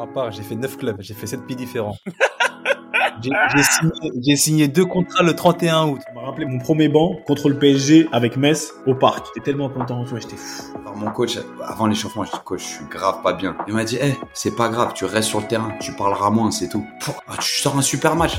ma part, j'ai fait 9 clubs, j'ai fait 7 pays différents. J'ai signé, signé deux contrats le 31 août. Ça m'a rappelé mon premier banc contre le PSG avec Metz au parc. J'étais tellement content, tu vois, j'étais fou. Alors mon coach, avant l'échauffement, je dis coach, je suis grave pas bien. Il m'a dit, eh, c'est pas grave, tu restes sur le terrain, tu parleras moins, c'est tout. Ah, tu sors un super match.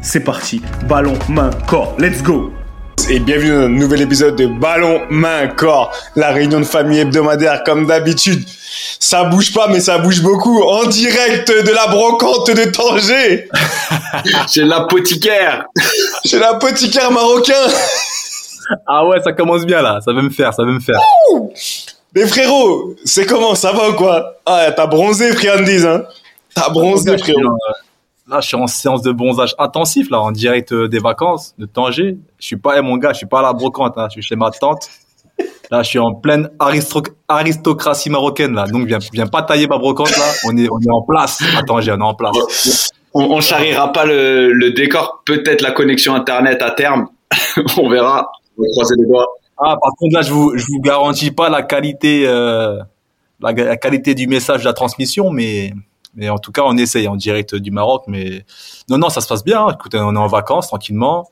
c'est parti. Ballon, main, corps. Let's go et bienvenue dans un nouvel épisode de Ballon, main, corps, la réunion de famille hebdomadaire comme d'habitude. Ça bouge pas, mais ça bouge beaucoup. En direct de la brocante de Tanger. Chez l'apothicaire. Chez l'apothicaire marocain. Ah ouais, ça commence bien là. Ça veut me faire, ça veut me faire. Mais frérot, c'est comment? Ça va ou quoi? Ah, t'as bronzé, friandise, hein? T'as bronzé, frérot. Là, je suis en séance de bronzage intensif, là, en direct euh, des vacances de Tanger. Je suis pas, eh, mon gars, je suis pas à la brocante, hein, je suis chez ma tante. Là, je suis en pleine aristocratie marocaine, là. Donc, viens, viens pas tailler ma brocante, là. On est, on est en place à Tanger, on est en place. On, on charriera pas le, le décor. Peut-être la connexion Internet à terme. on verra. On croiser les doigts. Ah, par contre, là, je vous, je vous garantis pas la qualité, euh, la, la qualité du message de la transmission, mais mais en tout cas, on essaye en direct du Maroc. Mais non, non, ça se passe bien. Écoutez, on est en vacances tranquillement,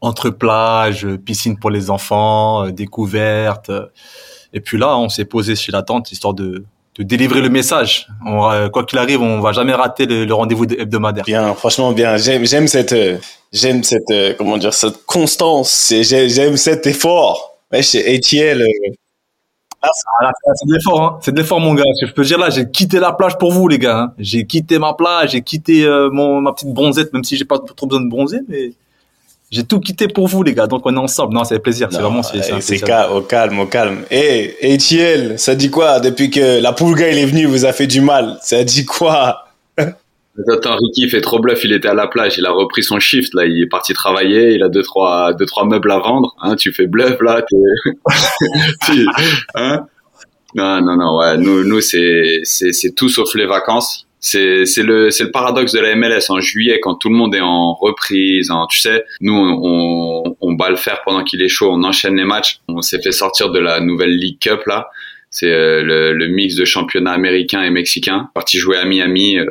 entre plages, piscine pour les enfants, euh, découvertes. Et puis là, on s'est posé chez la tante histoire de de délivrer le message. Euh, quoi qu'il arrive, on va jamais rater le, rendez-vous hebdomadaire. Bien, franchement, bien. J'aime, cette, euh, j'aime cette, euh, comment dire, cette constance. J'aime cet effort. Ouais, chez euh, Ah, c'est de l'effort, hein. C'est de l'effort, mon gars. Je peux dire là, j'ai quitté la plage pour vous, les gars. hein. J'ai quitté ma plage, j'ai quitté euh, mon ma petite bronzette, même si j'ai pas trop besoin de bronzer, mais j'ai tout quitté pour vous, les gars. Donc on est ensemble. Non, c'est plaisir. C'est vraiment c'est c'est un euh, c'est plaisir. ca- au calme, au calme. Eh, ATL, ça dit quoi? Depuis que la Poulga il est venu, il vous a fait du mal Ça dit quoi? Attends, Ricky fait trop bluff. Il était à la plage. Il a repris son shift. Là, il est parti travailler. Il a deux, trois, deux, trois meubles à vendre. Hein, tu fais bluff, là. Tu- hein non, non, non. Ouais, nous, nous, c'est, c'est, c'est tout sauf les vacances. C'est, c'est le, c'est le paradoxe de la MLS en juillet quand tout le monde est en reprise. Tu sais, nous, on, on, on bat le fer pendant qu'il est chaud. On enchaîne les matchs. On s'est fait sortir de la nouvelle League Cup là. C'est euh, le, le mix de championnat américain et mexicain. Parti jouer à Miami. euh,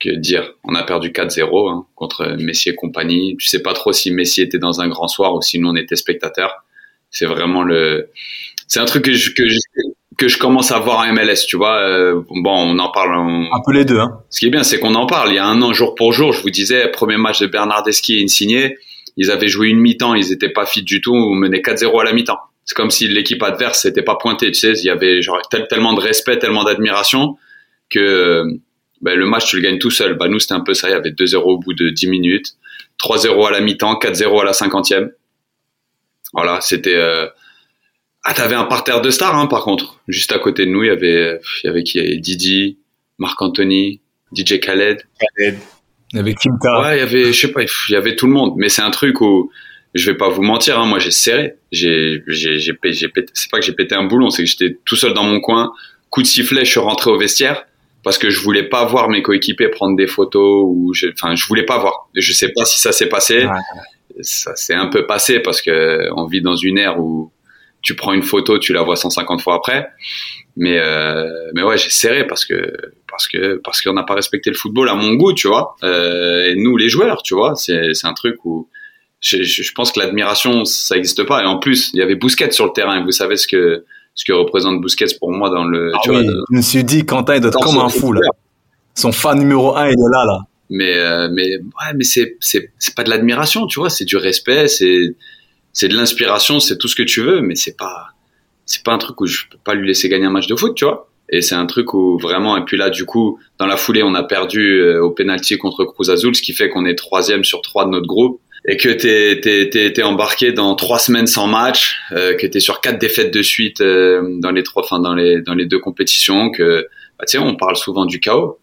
que dire On a perdu 4-0 hein, contre Messi et compagnie. Je sais pas trop si Messi était dans un grand soir ou si nous on était spectateurs. C'est vraiment le. C'est un truc que je, que je que je commence à voir en MLS, tu vois. Euh, bon, on en parle. on- Un peu les deux, hein. Ce qui est bien, c'est qu'on en parle. Il y a un an, jour pour jour, je vous disais, premier match de Bernardeschi et Insigné, ils avaient joué une mi-temps, ils étaient pas fit du tout, on menait 4-0 à la mi-temps. C'est comme si l'équipe adverse s'était pas pointée, tu sais. Il y avait genre tel- tellement de respect, tellement d'admiration que ben, le match, tu le gagnes tout seul. Bah, nous, c'était un peu ça. Il y avait 2-0 au bout de 10 minutes, 3-0 à la mi-temps, 4-0 à la 50e. Voilà, c'était. Euh... Ah, t'avais un parterre de stars, hein, par contre. Juste à côté de nous, il y avait, il y avait qui? Il y avait Didi, Marc Anthony, DJ Khaled. Avec Kim K. Ouais, il y avait, je sais pas, il y avait tout le monde. Mais c'est un truc où, je vais pas vous mentir, hein, moi j'ai serré. J'ai, j'ai, pété, c'est pas que j'ai pété un boulon, c'est que j'étais tout seul dans mon coin. Coup de sifflet, je suis rentré au vestiaire parce que je voulais pas voir mes coéquipiers prendre des photos ou, je- enfin, je voulais pas voir. Je sais pas si ça s'est passé. Ouais. Ça s'est un peu passé parce que on vit dans une ère où tu prends une photo, tu la vois 150 fois après. Mais euh, mais ouais, j'ai serré parce que parce que parce qu'on n'a pas respecté le football à mon goût, tu vois. Euh, et nous les joueurs, tu vois, c'est c'est un truc où je, je pense que l'admiration ça n'existe pas. Et en plus, il y avait Bousquet sur le terrain. Vous savez ce que ce que représente Bousquet pour moi dans le. Ah tu oui, vois, je me suis dit, Quentin, il doit être comme un fou, là. Son fan numéro un, il est là, là. mais euh, mais ouais mais c'est c'est c'est pas de l'admiration tu vois c'est du respect c'est c'est de l'inspiration c'est tout ce que tu veux mais c'est pas c'est pas un truc où je peux pas lui laisser gagner un match de foot, tu vois. Et c'est un truc où vraiment, et puis là, du coup, dans la foulée, on a perdu euh, au penalty contre Cruz Azul, ce qui fait qu'on est troisième sur trois de notre groupe et que t'es t'es t'es, t'es embarqué dans trois semaines sans match, euh, que t'es sur quatre défaites de suite euh, dans les trois, enfin dans les dans les deux compétitions, que bah, tu sais, on parle souvent du chaos.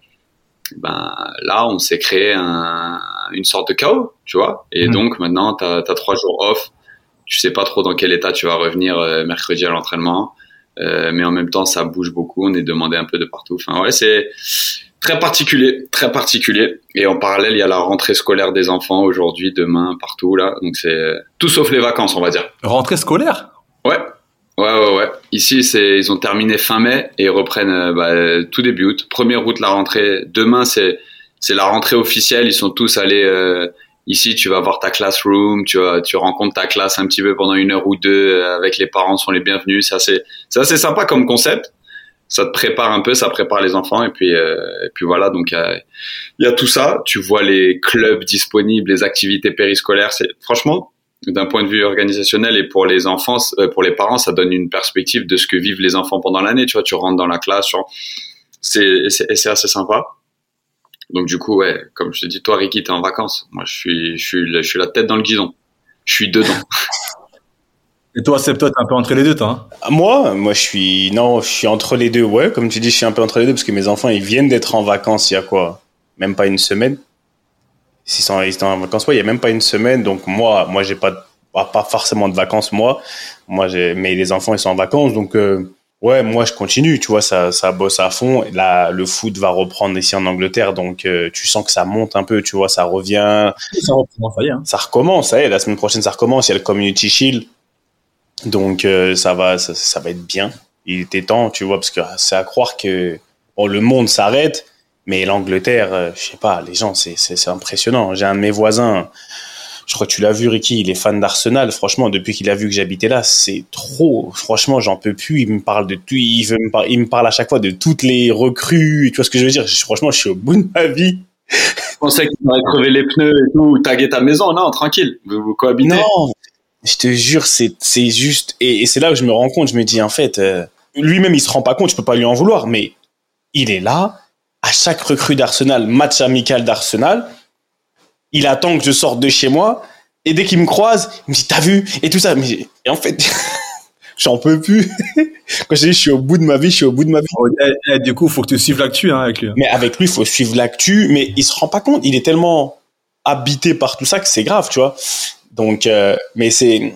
Ben là, on s'est créé un, une sorte de chaos, tu vois. Et Mhm. donc maintenant, t'as as trois jours off. Tu sais pas trop dans quel état tu vas revenir euh, mercredi à l'entraînement. Euh, mais en même temps, ça bouge beaucoup. On est demandé un peu de partout. Enfin, ouais, c'est très particulier, très particulier. Et en parallèle, il y a la rentrée scolaire des enfants aujourd'hui, demain, partout là. Donc c'est tout sauf les vacances, on va dire. Rentrée scolaire? Ouais. Ouais, ouais, ouais. Ici, c'est ils ont terminé fin mai et ils reprennent euh, bah, tout début août. Première août, la rentrée. Demain, c'est c'est la rentrée officielle. Ils sont tous allés euh, ici. Tu vas voir ta classroom. Tu vas, tu rencontres ta classe un petit peu pendant une heure ou deux euh, avec les parents. Sont les bienvenus. C'est assez, c'est assez sympa comme concept. Ça te prépare un peu, ça prépare les enfants et puis euh, et puis voilà. Donc a, il y a tout ça. Tu vois les clubs disponibles, les activités périscolaires. C'est franchement d'un point de vue organisationnel et pour les enfants, euh, pour les parents, ça donne une perspective de ce que vivent les enfants pendant l'année. Tu vois, tu rentres dans la classe, genre, c'est c'est assez sympa. Donc du coup, ouais, comme je te dis, toi, Ricky, t'es en vacances. Moi, je suis je suis je suis la tête dans le guidon. Je suis dedans. Et toi, c'est peut-être un peu entre les deux, toi. hein? Moi, moi, je suis, non, je suis entre les deux, ouais. Comme tu dis, je suis un peu entre les deux parce que mes enfants, ils viennent d'être en vacances il y a quoi? Même pas une semaine. S'ils sont, ils sont en vacances, ouais, il y a même pas une semaine. Donc, moi, moi, j'ai pas, pas pas forcément de vacances, moi. Moi, j'ai, mais les enfants, ils sont en vacances. Donc, euh, ouais, moi, je continue, tu vois, ça, ça bosse à fond. Là, le foot va reprendre ici en Angleterre. Donc, euh, tu sens que ça monte un peu, tu vois, ça revient Ça reprend, ça y est. hein. ça recommence, ça y est, la semaine prochaine ça recommence, il y a le Community Shield. Donc euh, ça va ça, ça va être bien. Il était temps, tu vois, parce que c'est à croire que bon, le monde s'arrête, mais l'Angleterre, euh, je sais pas, les gens, c'est impressionnant. J'ai un de mes voisins, je crois que tu l'as vu, Ricky, il est fan d'Arsenal. Franchement, depuis qu'il a vu que j'habitais là, c'est trop. Franchement, j'en peux plus. Il me parle de tout. Il, veut me par- il me parle à chaque fois de toutes les recrues. Tu vois ce que je veux dire? Je- Franchement, je suis au bout de ma vie. Je pensais que tu aurais crevé les pneus et tout, taguer ta maison. Non, tranquille. Vous, vous cohabitez. Non, je te jure, c'est c'est juste et, et c'est là où je me rends compte. Je me dis en fait, euh, lui-même il se rend pas compte. Je peux pas lui en vouloir, mais il est là à chaque recrue d'Arsenal, match amical d'Arsenal. Il attend que je sorte de chez moi et dès qu'il me croise, il me dit t'as vu et tout ça. Mais et en fait, j'en peux plus. Quand je dis je suis au bout de ma vie, je suis au bout de ma vie. Eh, eh, du coup, faut que tu suives l'actu hein, avec lui. hein. Mais avec lui, il faut suivre l'actu, mais il se rend pas compte. Il est tellement habité par tout ça que c'est grave, tu vois. Donc, euh, mais c'est,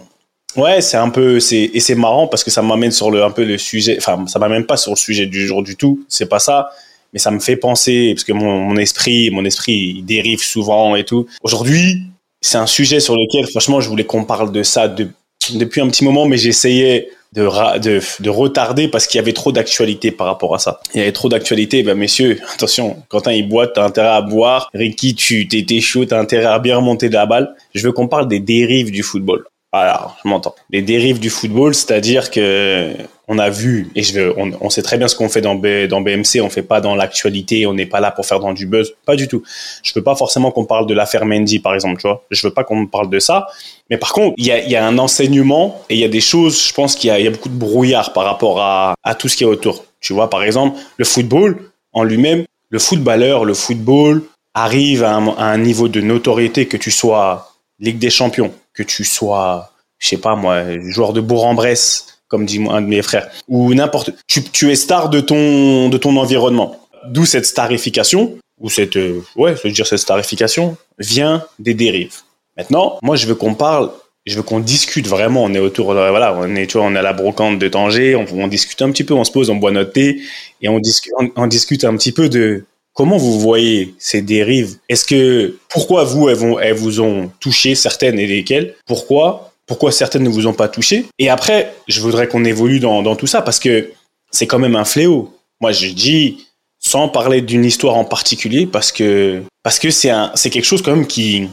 ouais, c'est un peu, c'est, et c'est marrant parce que ça m'amène sur le, un peu le sujet, enfin, ça m'amène pas sur le sujet du jour du tout, c'est pas ça, mais ça me fait penser, parce que mon, esprit, mon esprit, il dérive souvent et tout. Aujourd'hui, c'est un sujet sur lequel, franchement, je voulais qu'on parle de ça de- depuis un petit moment, mais j'essayais de, de, de retarder parce qu'il y avait trop d'actualité par rapport à ça. Il y avait trop d'actualité, ben messieurs, attention, Quentin il boit, t'as intérêt à boire, Ricky tu t'es chaud, t'as intérêt à bien remonter de la balle. Je veux qu'on parle des dérives du football. Alors, je m'entends. Les dérives du football, c'est-à-dire que on a vu, et je veux, on, sait très bien ce qu'on fait dans, B- dans BMC, on fait pas dans l'actualité, on n'est pas là pour faire dans du buzz, pas du tout. Je veux pas forcément qu'on parle de l'affaire Mendy, par exemple, tu vois. Je veux pas qu'on parle de ça. Mais par contre, il y a, un enseignement et il y a des choses, je pense qu'il y, a- beaucoup de brouillard par rapport à, tout ce qui est autour. Tu vois, par exemple, le football en lui-même, le footballeur, le football arrive à un niveau de notoriété que tu sois Ligue des Champions, que tu sois, je sais pas moi, joueur de Bourg-en-Bresse, comme dit un de mes frères, ou n'importe. Tu, es star de ton, de ton environnement. D'où cette starification, ou cette, euh, ouais, je veux dire cette starification, vient des dérives. Maintenant, moi, je veux qu'on parle, je veux qu'on discute vraiment. On est autour, de- voilà, on est, tu vois, on est à la brocante de Tanger, on, discute un petit peu, on se pose, on boit notre thé, et on discute un petit peu de comment vous voyez ces dérives? Est-ce que, pourquoi vous, elles, vous ont touché, certaines et lesquelles? Pourquoi Pourquoi certaines ne vous ont pas touché? Et après, je voudrais qu'on évolue dans, dans tout ça parce que c'est quand même un fléau. Moi, je dis, sans parler d'une histoire en particulier, parce que parce que c'est un c'est quelque chose quand même qui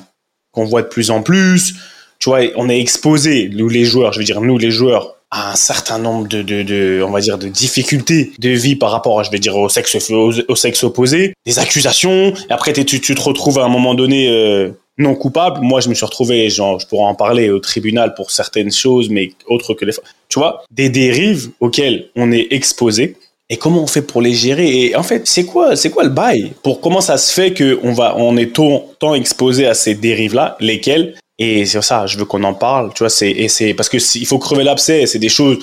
qu'on voit de plus en plus. Tu vois, on est exposé nous les joueurs, je veux dire nous les joueurs à un certain nombre de, de, de on va dire de difficultés de vie par rapport je vais dire au sexe au, sexe opposé, des accusations. Et après tu, tu te retrouves à un moment donné euh, non coupable. Moi, je me suis retrouvé, genre, je pourrais en parler au tribunal pour certaines choses, mais autres que les. Tu vois, des dérives auxquelles on est exposé et comment on fait pour les gérer? Et en fait, c'est quoi, c'est quoi le bail? Pour comment ça se fait que on va, on est tant, tant exposé à ces dérives-là, lesquelles Et c'est ça, je veux qu'on en parle. Tu vois, c'est c'est parce que il faut crever l'abcès. C'est des choses,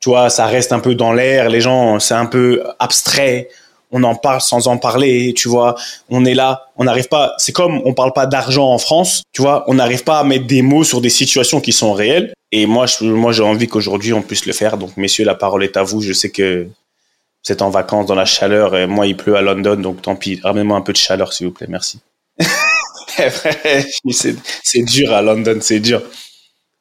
tu vois, ça reste un peu dans l'air. Les gens, c'est un peu abstrait. On en parle sans en parler, tu vois. On est là, on n'arrive pas. C'est comme on parle pas d'argent en France, tu vois. On n'arrive pas à mettre des mots sur des situations qui sont réelles. Et moi, moi, j'ai envie qu'aujourd'hui on puisse le faire. Donc, messieurs, la parole est à vous. Je sais que c'est en vacances dans la chaleur et moi il pleut à London donc tant pis ramenez-moi un peu de chaleur s'il vous plaît merci c'est dur à London c'est dur.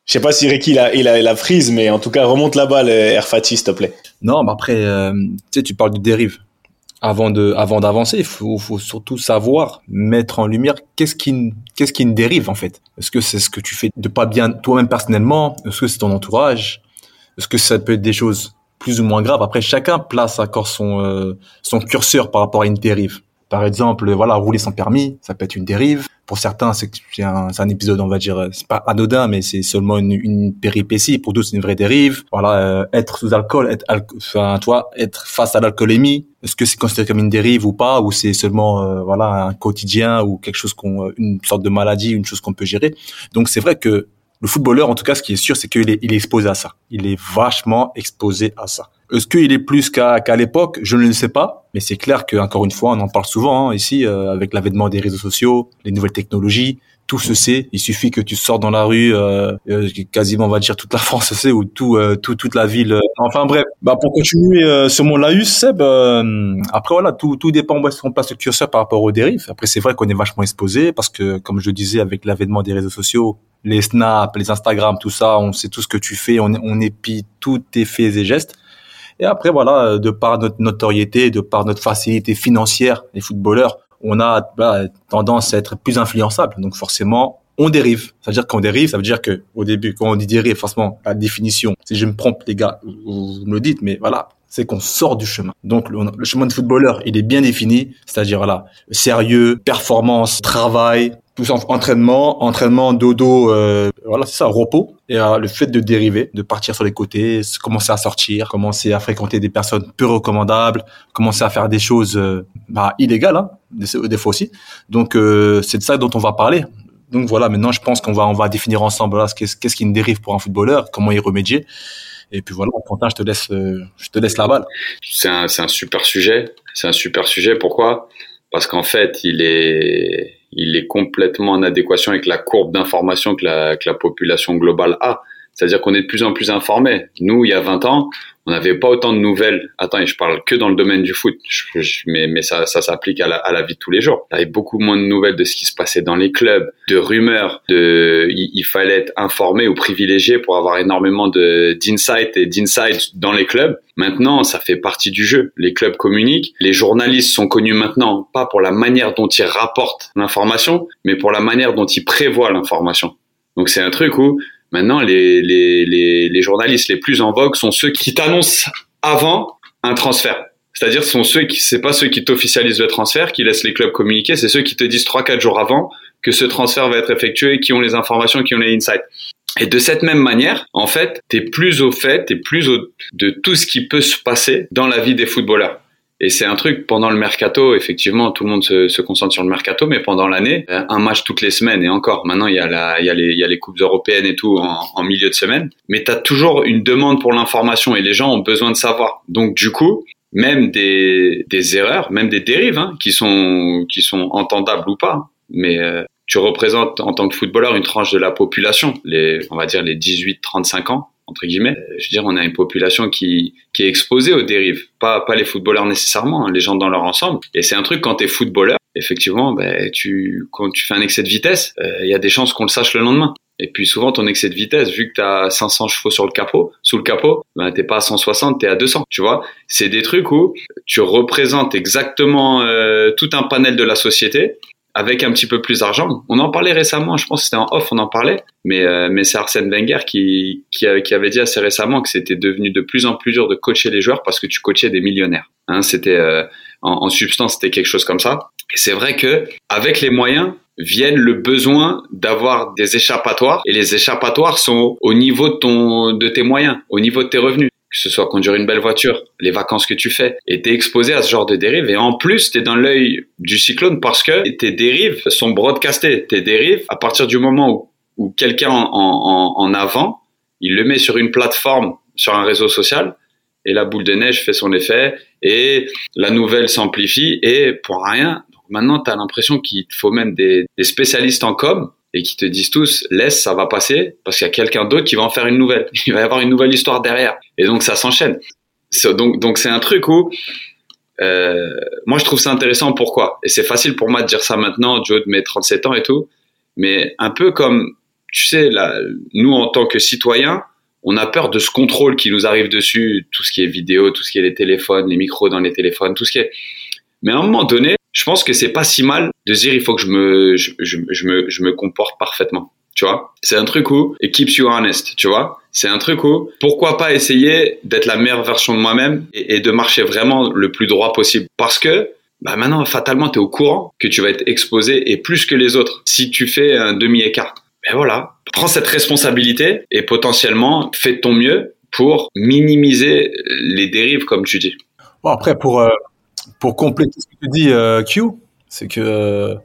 Je sais pas si Ricky il a, prise mais en tout cas remonte la balle Air Fatih s'il te plaît. Non mais après euh, tu sais tu parles de dérive. Avant d'avancer il faut, surtout savoir mettre en lumière qu'est-ce qui qu'est-ce une dérive en fait. Est-ce que c'est ce que tu fais de pas bien toi-même personnellement? Est-ce que c'est ton entourage? Est-ce que ça peut être des choses plus ou moins grave. Après, chacun place encore euh, son curseur par rapport à une dérive. Par exemple, voilà, rouler sans permis, ça peut être une dérive. Pour certains, c'est un, un épisode, on va dire, c'est pas anodin, mais c'est seulement une, une, péripétie. Pour d'autres, c'est une vraie dérive. Voilà, euh, être sous alcool, être, enfin, toi, être face à l'alcoolémie, est-ce que c'est considéré comme une dérive ou pas, ou c'est seulement, euh, voilà, un quotidien ou quelque chose qu'on, une sorte de maladie, une chose qu'on peut gérer? Donc, c'est vrai que le footballeur, en tout cas, ce qui est sûr, c'est qu'il est, il est exposé à ça. Il est vachement exposé à ça. Est-ce qu'il est plus qu'à qu'à l'époque? Je ne le sais pas, mais c'est clair que encore une fois, on en parle souvent hein, ici euh, avec l'avènement des réseaux sociaux, les nouvelles technologies. Tout se sait. Il suffit que tu sors dans la rue, euh, euh quasiment on va dire toute la France sait ou tout, euh, tout toute la ville. enfin bref. Bah pour continuer sur mon laïus, Seb. après voilà, tout tout dépend où est-ce qu'on place le curseur par rapport aux dérives. Après c'est vrai qu'on est vachement exposé parce que comme je disais avec l'avènement des réseaux sociaux, les snaps, les Instagram, tout ça, on sait tout ce que tu fais, on, on épie tous tes faits et gestes. Et après, voilà, de par notre notoriété, de par notre facilité financière, les footballeurs, on a bah, tendance à être plus influençable. Donc forcément, on dérive. Ça veut dire qu'on dérive, ça veut dire que au début, quand on dit dérive, forcément, la définition, si je me trompe, les gars, vous, me le dites, mais voilà, c'est qu'on sort du chemin. Donc le, le, chemin de footballeur, il est bien défini, c'est-à-dire voilà, sérieux, performance, travail, tout entraînement, entraînement, dodo, euh, voilà, c'est ça, repos. Et euh, le fait de dériver, de partir sur les côtés, commencer à sortir, commencer à fréquenter des personnes peu recommandables, commencer à faire des choses euh, bah, illégales, hein, des, fois aussi. Donc euh, c'est de ça dont on va parler. Donc voilà, maintenant je pense qu'on va on va définir ensemble là, qu'est-ce qu'est-ce qui dérive pour un footballeur, comment y remédier. Et puis voilà, Quentin, je te laisse, je te laisse la balle. C'est un, c'est un super sujet. C'est un super sujet. Pourquoi? Parce qu'en fait, il est il est complètement en adéquation avec la courbe d'information que la, la population globale a. C'est-à-dire qu'on est de plus en plus informé. Nous, il y a 20 ans, on n'avait pas autant de nouvelles. Attends, je parle que dans le domaine du foot, mais, mais ça, ça s'applique à la, à la vie de tous les jours. Il y avait beaucoup moins de nouvelles de ce qui se passait dans les clubs, de rumeurs, de, il, fallait être informé ou privilégié pour avoir énormément de d'insight et d'insights dans les clubs. Maintenant, ça fait partie du jeu. Les clubs communiquent. Les journalistes sont connus maintenant, pas pour la manière dont ils rapportent l'information, mais pour la manière dont ils prévoient l'information. Donc c'est un truc où Maintenant, les, les, les, journalistes les plus en vogue sont ceux qui t'annoncent avant un transfert. C'est-à-dire, ce sont ceux qui, c'est pas ceux qui t'officialisent le transfert, qui laissent les clubs communiquer, c'est ceux qui te disent trois, quatre jours avant que ce transfert va être effectué, qui ont les informations, qui ont les insights. Et de cette même manière, en fait, t'es plus au fait, t'es plus au, de tout ce qui peut se passer dans la vie des footballeurs. Et c'est un truc pendant le mercato, effectivement, tout le monde se, se concentre sur le mercato, mais pendant l'année, euh, un match toutes les semaines et encore. Maintenant, il y a la, il y a les, il y a les coupes européennes et tout en, en milieu de semaine. Mais tu as toujours une demande pour l'information et les gens ont besoin de savoir. Donc du coup, même des, des erreurs, même des dérives, hein, qui sont qui sont entendables ou pas, mais euh, tu représentes en tant que footballeur une tranche de la population, les, on va dire les 18-35 ans entre guillemets. Je veux dire, on a une population qui, qui est exposée aux dérives, pas, pas les footballeurs nécessairement, hein, les gens dans leur ensemble. Et c'est un truc quand t'es footballeur, effectivement, ben, tu, quand tu fais un excès de vitesse, euh, il y a des chances qu'on le sache le lendemain. Et puis souvent ton excès de vitesse, vu que tu as 500 chevaux sur le capot, sous le capot, ben t'es pas à 160, t'es à 200. Tu vois, c'est des trucs où tu représentes exactement euh, tout un panel de la société avec un petit peu plus d'argent. On en parlait récemment, je pense que c'était en off, on en parlait, mais, euh, mais c'est Arsène Wenger qui, qui, qui, avait dit assez récemment que c'était devenu de plus en plus dur de coacher les joueurs parce que tu coachais des millionnaires. Hein, c'était euh, en, substance, c'était quelque chose comme ça. Et c'est vrai que avec les moyens viennent le besoin d'avoir des échappatoires et les échappatoires sont au niveau de ton de tes moyens, au niveau de tes revenus que ce soit conduire une belle voiture, les vacances que tu fais, et t'es exposé à ce genre de dérives. Et en plus, t'es dans l'œil du cyclone parce que tes dérives sont broadcastées. Tes dérives, à partir du moment où, quelqu'un en, avant, il le met sur une plateforme, sur un réseau social, et la boule de neige fait son effet, et la nouvelle s'amplifie, et pour rien, maintenant, tu as l'impression qu'il faut même des spécialistes en com et qui te disent tous laisse ça va passer parce qu'il y a quelqu'un d'autre qui va en faire une nouvelle. Il va y avoir une nouvelle histoire derrière. Et donc ça s'enchaîne. Donc donc c'est un truc où euh, moi je trouve ça intéressant. Pourquoi? Et c'est facile pour moi de dire ça maintenant Joe de mes 37 ans et tout. Mais un peu comme tu sais là, nous en tant que citoyens on a peur de ce contrôle qui nous arrive dessus tout ce qui est vidéo tout ce qui est les téléphones les micros dans les téléphones tout ce qui est. Mais à un moment donné je pense que c'est pas si mal de dire il faut que je me, je, je, je me, je me comporte parfaitement. Tu vois, c'est un truc où it keeps you honest. Tu vois, c'est un truc où pourquoi pas essayer d'être la meilleure version de moi-même et, de marcher vraiment le plus droit possible. Parce que bah maintenant, fatalement, tu es au courant que tu vas être exposé et plus que les autres si tu fais un demi-écart. Ben voilà, prends cette responsabilité et potentiellement fais ton mieux pour minimiser les dérives, comme tu dis. Bon, après, pour, euh, pour compléter ce que tu dis, euh, Q, c'est que, euh,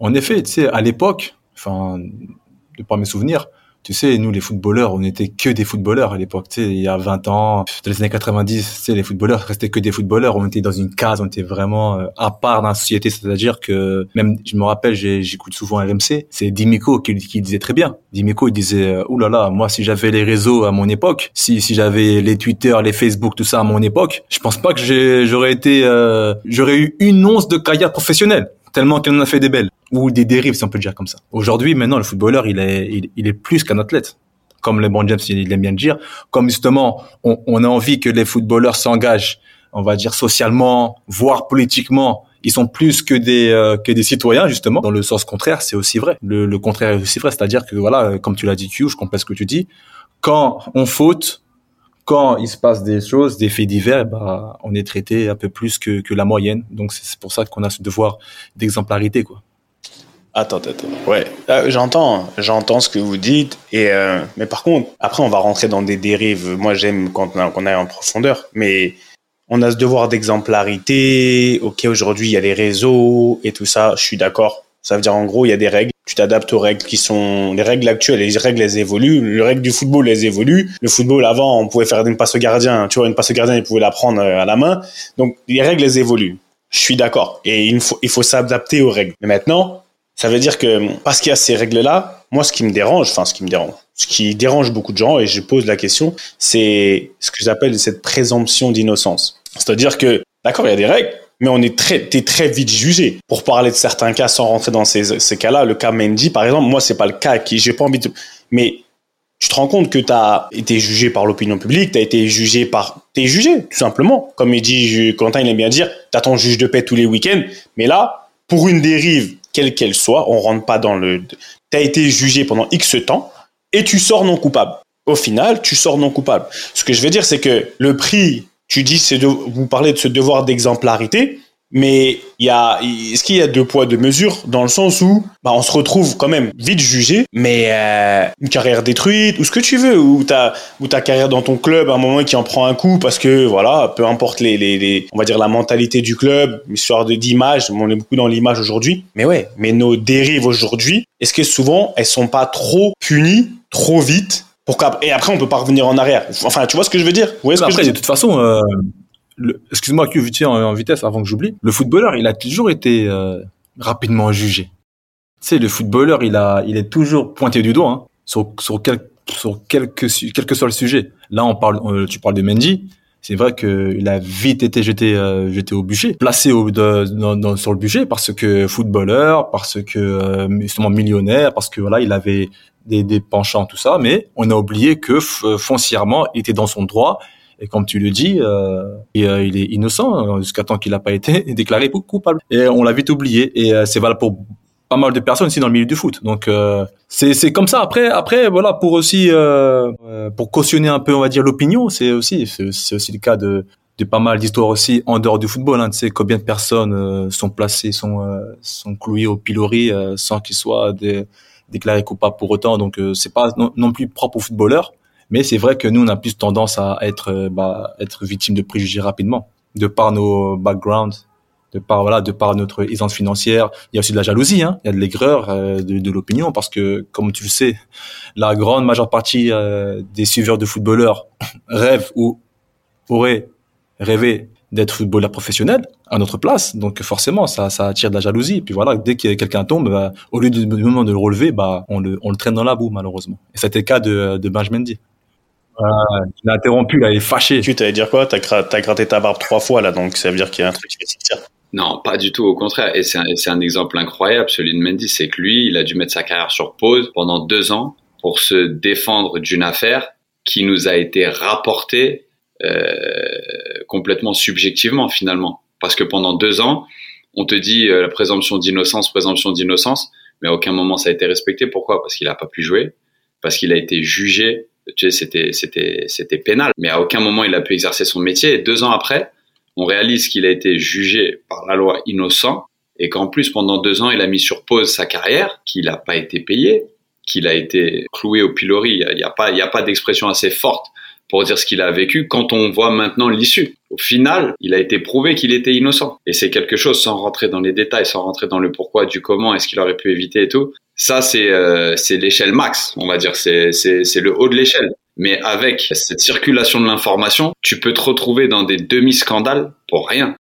en effet, tu sais, à l'époque, enfin, de par mes souvenirs, tu sais, nous, les footballeurs, on n'était que des footballeurs à l'époque. Tu sais, il y a 20 ans, dans les années 90, tu sais, les footballeurs restaient que des footballeurs. On était dans une case, on était vraiment euh, à part dans la société. C'est-à-dire que, même, je me rappelle, j'écoute souvent RMC, c'est Dimico qui, disait très bien. Dimico, il disait, ouh là là, moi, si j'avais les réseaux à mon époque, si, si j'avais les Twitter, les Facebook, tout ça à mon époque, je pense pas que j'aurais été, euh, j'aurais eu une once de carrière professionnelle tellement qu'il en a fait des belles ou des dérives si on peut dire comme ça. Aujourd'hui, maintenant, le footballeur, il est, il, est plus qu'un athlète. Comme LeBron James, il aime bien le dire. Comme justement, on, on a envie que les footballeurs s'engagent, on va dire socialement, voire politiquement. Ils sont plus que des euh, que des citoyens justement. Dans le sens contraire, c'est aussi vrai. Le, le contraire est aussi vrai, c'est-à-dire que voilà, comme tu l'as dit, Q, je comprends ce que tu dis. Quand on faute, quand il se passe des choses, des faits divers, bah, on est traité un peu plus que, que la moyenne. Donc c'est pour ça qu'on a ce devoir d'exemplarité, quoi. Attends, attends, ouais, euh, j'entends, j'entends ce que vous dites, et euh, mais par contre, après on va rentrer dans des dérives. Moi, j'aime quand on est en profondeur, mais on a ce devoir d'exemplarité. Ok, aujourd'hui il y a les réseaux et tout ça, je suis d'accord. Ça veut dire en gros il y a des règles tu t'adaptes aux règles qui sont les règles actuelles. Les règles, elles évoluent. Les règles du football, elles évoluent. Le football, avant, on pouvait faire une passe au gardien. Tu vois, une passe au gardien, il pouvait la prendre euh, à la main. Donc, les règles, elles évoluent. Je suis d'accord. Et il faut, il faut s'adapter aux règles. Mais maintenant, ça veut dire que parce qu'il y a ces règles-là, moi, ce qui me dérange, enfin, ce qui me dérange, ce qui dérange beaucoup de gens, et je pose la question, c'est ce que j'appelle cette présomption d'innocence. C'est-à-dire que, d'accord, il y a des règles, mais on est très, t'es très vite jugé. Pour parler de certains cas sans rentrer dans ces, ces cas-là, le cas Mendy, par exemple, moi, c'est pas le cas qui, j'ai pas envie de, mais tu te rends compte que tu as été jugé par l'opinion publique, tu as été jugé par, t'es jugé, tout simplement. Comme il dit, Quentin, il aime bien dire, t'as ton juge de paix tous les week-ends, mais là, pour une dérive, quelle qu'elle soit, on rentre pas dans le, t'as été jugé pendant X temps, et tu sors non coupable. Au final, tu sors non coupable. Ce que je veux dire, c'est que le prix tu dis, c'est de, vous parlez de ce devoir d'exemplarité, mais il y a, est-ce qu'il y a deux poids deux mesures? Dans le sens où, bah, on se retrouve quand même vite jugé, mais euh, une carrière détruite ou ce que tu veux, ou ta, ou ta carrière dans ton club à un moment qui en prend un coup parce que voilà, peu importe les, les, les on va dire la mentalité du club, histoire de d'image, on est beaucoup dans l'image aujourd'hui, mais ouais, mais nos dérives aujourd'hui, est-ce que souvent elles sont pas trop punies trop vite et après, on peut pas revenir en arrière? Enfin, tu vois ce que je veux dire? Après, de toute façon, euh, excuse-moi, que en, en vitesse avant que j'oublie. Le footballeur, il a toujours été euh, rapidement jugé. Tu sais, le footballeur, il a, il est toujours pointé du doigt hein, sur sur quel sur quelque quel que soit le sujet. Là, on parle, euh, tu parles de Mendy. C'est vrai qu'il a vite été jeté, jeté au bûcher, placé au, de, sur le bûcher parce que footballeur, parce que justement millionnaire, parce que voilà, il avait des, des penchants, tout ça, mais on a oublié que foncièrement, il était dans son droit. Et comme tu le dis, euh, euh, il est innocent hein, jusqu'à temps qu'il n'a pas été déclaré coupable. Et on l'a vite oublié. Et euh, c'est valable pour pas mal de personnes aussi dans le milieu du foot. Donc euh, c'est comme ça. Après après voilà pour aussi pour cautionner un peu on va dire l'opinion, c'est aussi c'est aussi le cas de de pas mal d'histoires aussi en dehors du football. Hein. Tu sais combien de personnes sont placées, sont sont clouées au pilori sans qu'ils soient déclarés coupables pour autant. Donc c'est pas non, plus propre aux footballeurs, mais c'est vrai que nous on a plus tendance à être bah, être victime de préjugés rapidement, de par nos backgrounds, de par voilà, de par notre aisance financière. Il y a aussi de la jalousie, hein. Il y a de l'aigreur, de, de l'opinion, parce que comme tu le sais, la grande majeure partie des suiveurs de footballeurs rêvent ou auraient rêver d'être footballeur professionnel à notre place. Donc forcément, ça, ça attire de la jalousie. Et puis voilà, dès que quelqu'un tombe, bah, au lieu du moment de le relever, bah, on, le, on le traîne dans la boue, malheureusement. Et c'était le cas de, de Benjamin Mendy. il a interrompu, là, il est fâché. Tu t'allais dire quoi? T'as as gratté ta barbe trois fois, là, donc ça veut dire qu'il y a un truc qui va sortir. Non, pas du tout, au contraire. Et c'est un, un, exemple incroyable, celui de Mendy, c'est que lui, il a dû mettre sa carrière sur pause pendant deux ans pour se défendre d'une affaire qui nous a été rapportée euh, complètement subjectivement finalement. Parce que pendant deux ans, on te dit euh, la présomption d'innocence, présomption d'innocence, mais à aucun moment ça a été respecté. Pourquoi? Parce qu'il n'a pas pu jouer, parce qu'il a été jugé. Tu sais, c'était c'était c'était pénal, mais à aucun moment il a pu exercer son métier. Et deux ans après, on réalise qu'il a été jugé par la loi innocent et qu'en plus pendant deux ans il a mis sur pause sa carrière, qu'il n'a pas été payé, qu'il a été cloué au pilori. Il n'y a, pas il y a pas d'expression assez forte pour dire ce qu'il a vécu quand on voit maintenant l'issue. Au final, il a été prouvé qu'il était innocent. Et c'est quelque chose, sans rentrer dans les détails, sans rentrer dans le pourquoi, du comment, est-ce qu'il aurait pu éviter et tout. Ça, c'est euh, l'échelle max, on va dire. C'est le haut de l'échelle. Mais avec cette circulation de l'information, tu peux te retrouver dans des demi-scandales pour rien.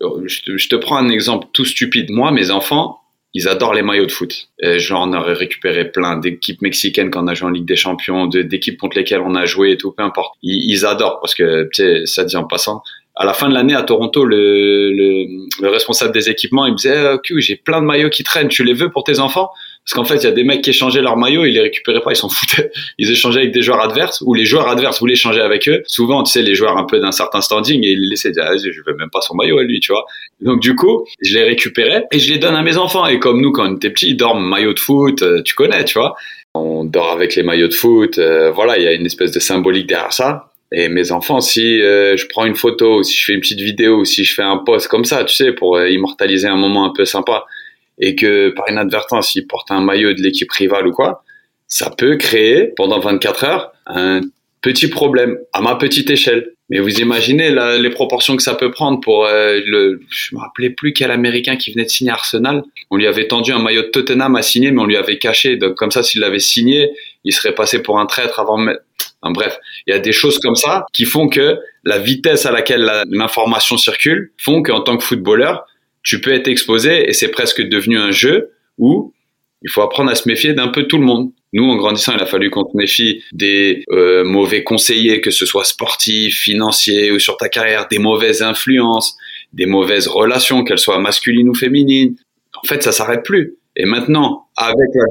Je te, je te prends un exemple tout stupide. Moi, mes enfants, ils adorent les maillots de foot. J'en aurais récupéré plein d'équipes mexicaines quand on a joué en Ligue des Champions, d'équipes contre lesquelles on a joué et tout, peu importe. Ils, ils adorent parce que, tu sais, ça dit en passant, à la fin de l'année à Toronto, le, le, le, responsable des équipements, il me disait, oh, j'ai plein de maillots qui traînent, tu les veux pour tes enfants? Parce qu'en fait, il y a des mecs qui échangeaient leurs maillots, ils les récupéraient pas, ils s'en foutaient. Ils échangeaient avec des joueurs adverses, ou les joueurs adverses voulaient échanger avec eux. Souvent, tu sais, les joueurs un peu d'un certain standing, et ils les laissaient dire, ah, je veux même pas son maillot à lui, tu vois. Donc du coup, je les récupérais et je les donne à mes enfants. Et comme nous, quand on était petits, ils dorment maillot de foot, euh, tu connais, tu vois. On dort avec les maillots de foot, euh, voilà, il y a une espèce de symbolique derrière ça. Et mes enfants, si euh, je prends une photo, si je fais une petite vidéo, si je fais un post comme ça, tu sais, pour euh, immortaliser un moment un peu sympa, et que par inadvertance, ils portent un maillot de l'équipe rivale ou quoi, ça peut créer pendant 24 heures un petit problème à ma petite échelle. Mais vous imaginez les proportions que ça peut prendre pour euh, le. Je me rappelais plus quel Américain qui venait de signer Arsenal. On lui avait tendu un maillot de Tottenham à signer, mais on lui avait caché. Donc comme ça, s'il l'avait signé, il serait passé pour un traître avant. bref, il y a des choses comme ça qui font que la vitesse à laquelle l'information circule font qu'en tant que footballeur, tu peux être exposé et c'est presque devenu un jeu où il faut apprendre à se méfier d'un peu tout le monde. Nous, en grandissant, il a fallu qu'on te méfie des euh, mauvais conseillers, que ce soit sportifs, financiers ou sur ta carrière, des mauvaises influences, des mauvaises relations, qu'elles soient masculines ou féminines. En fait, ça s'arrête plus. Et maintenant, avec la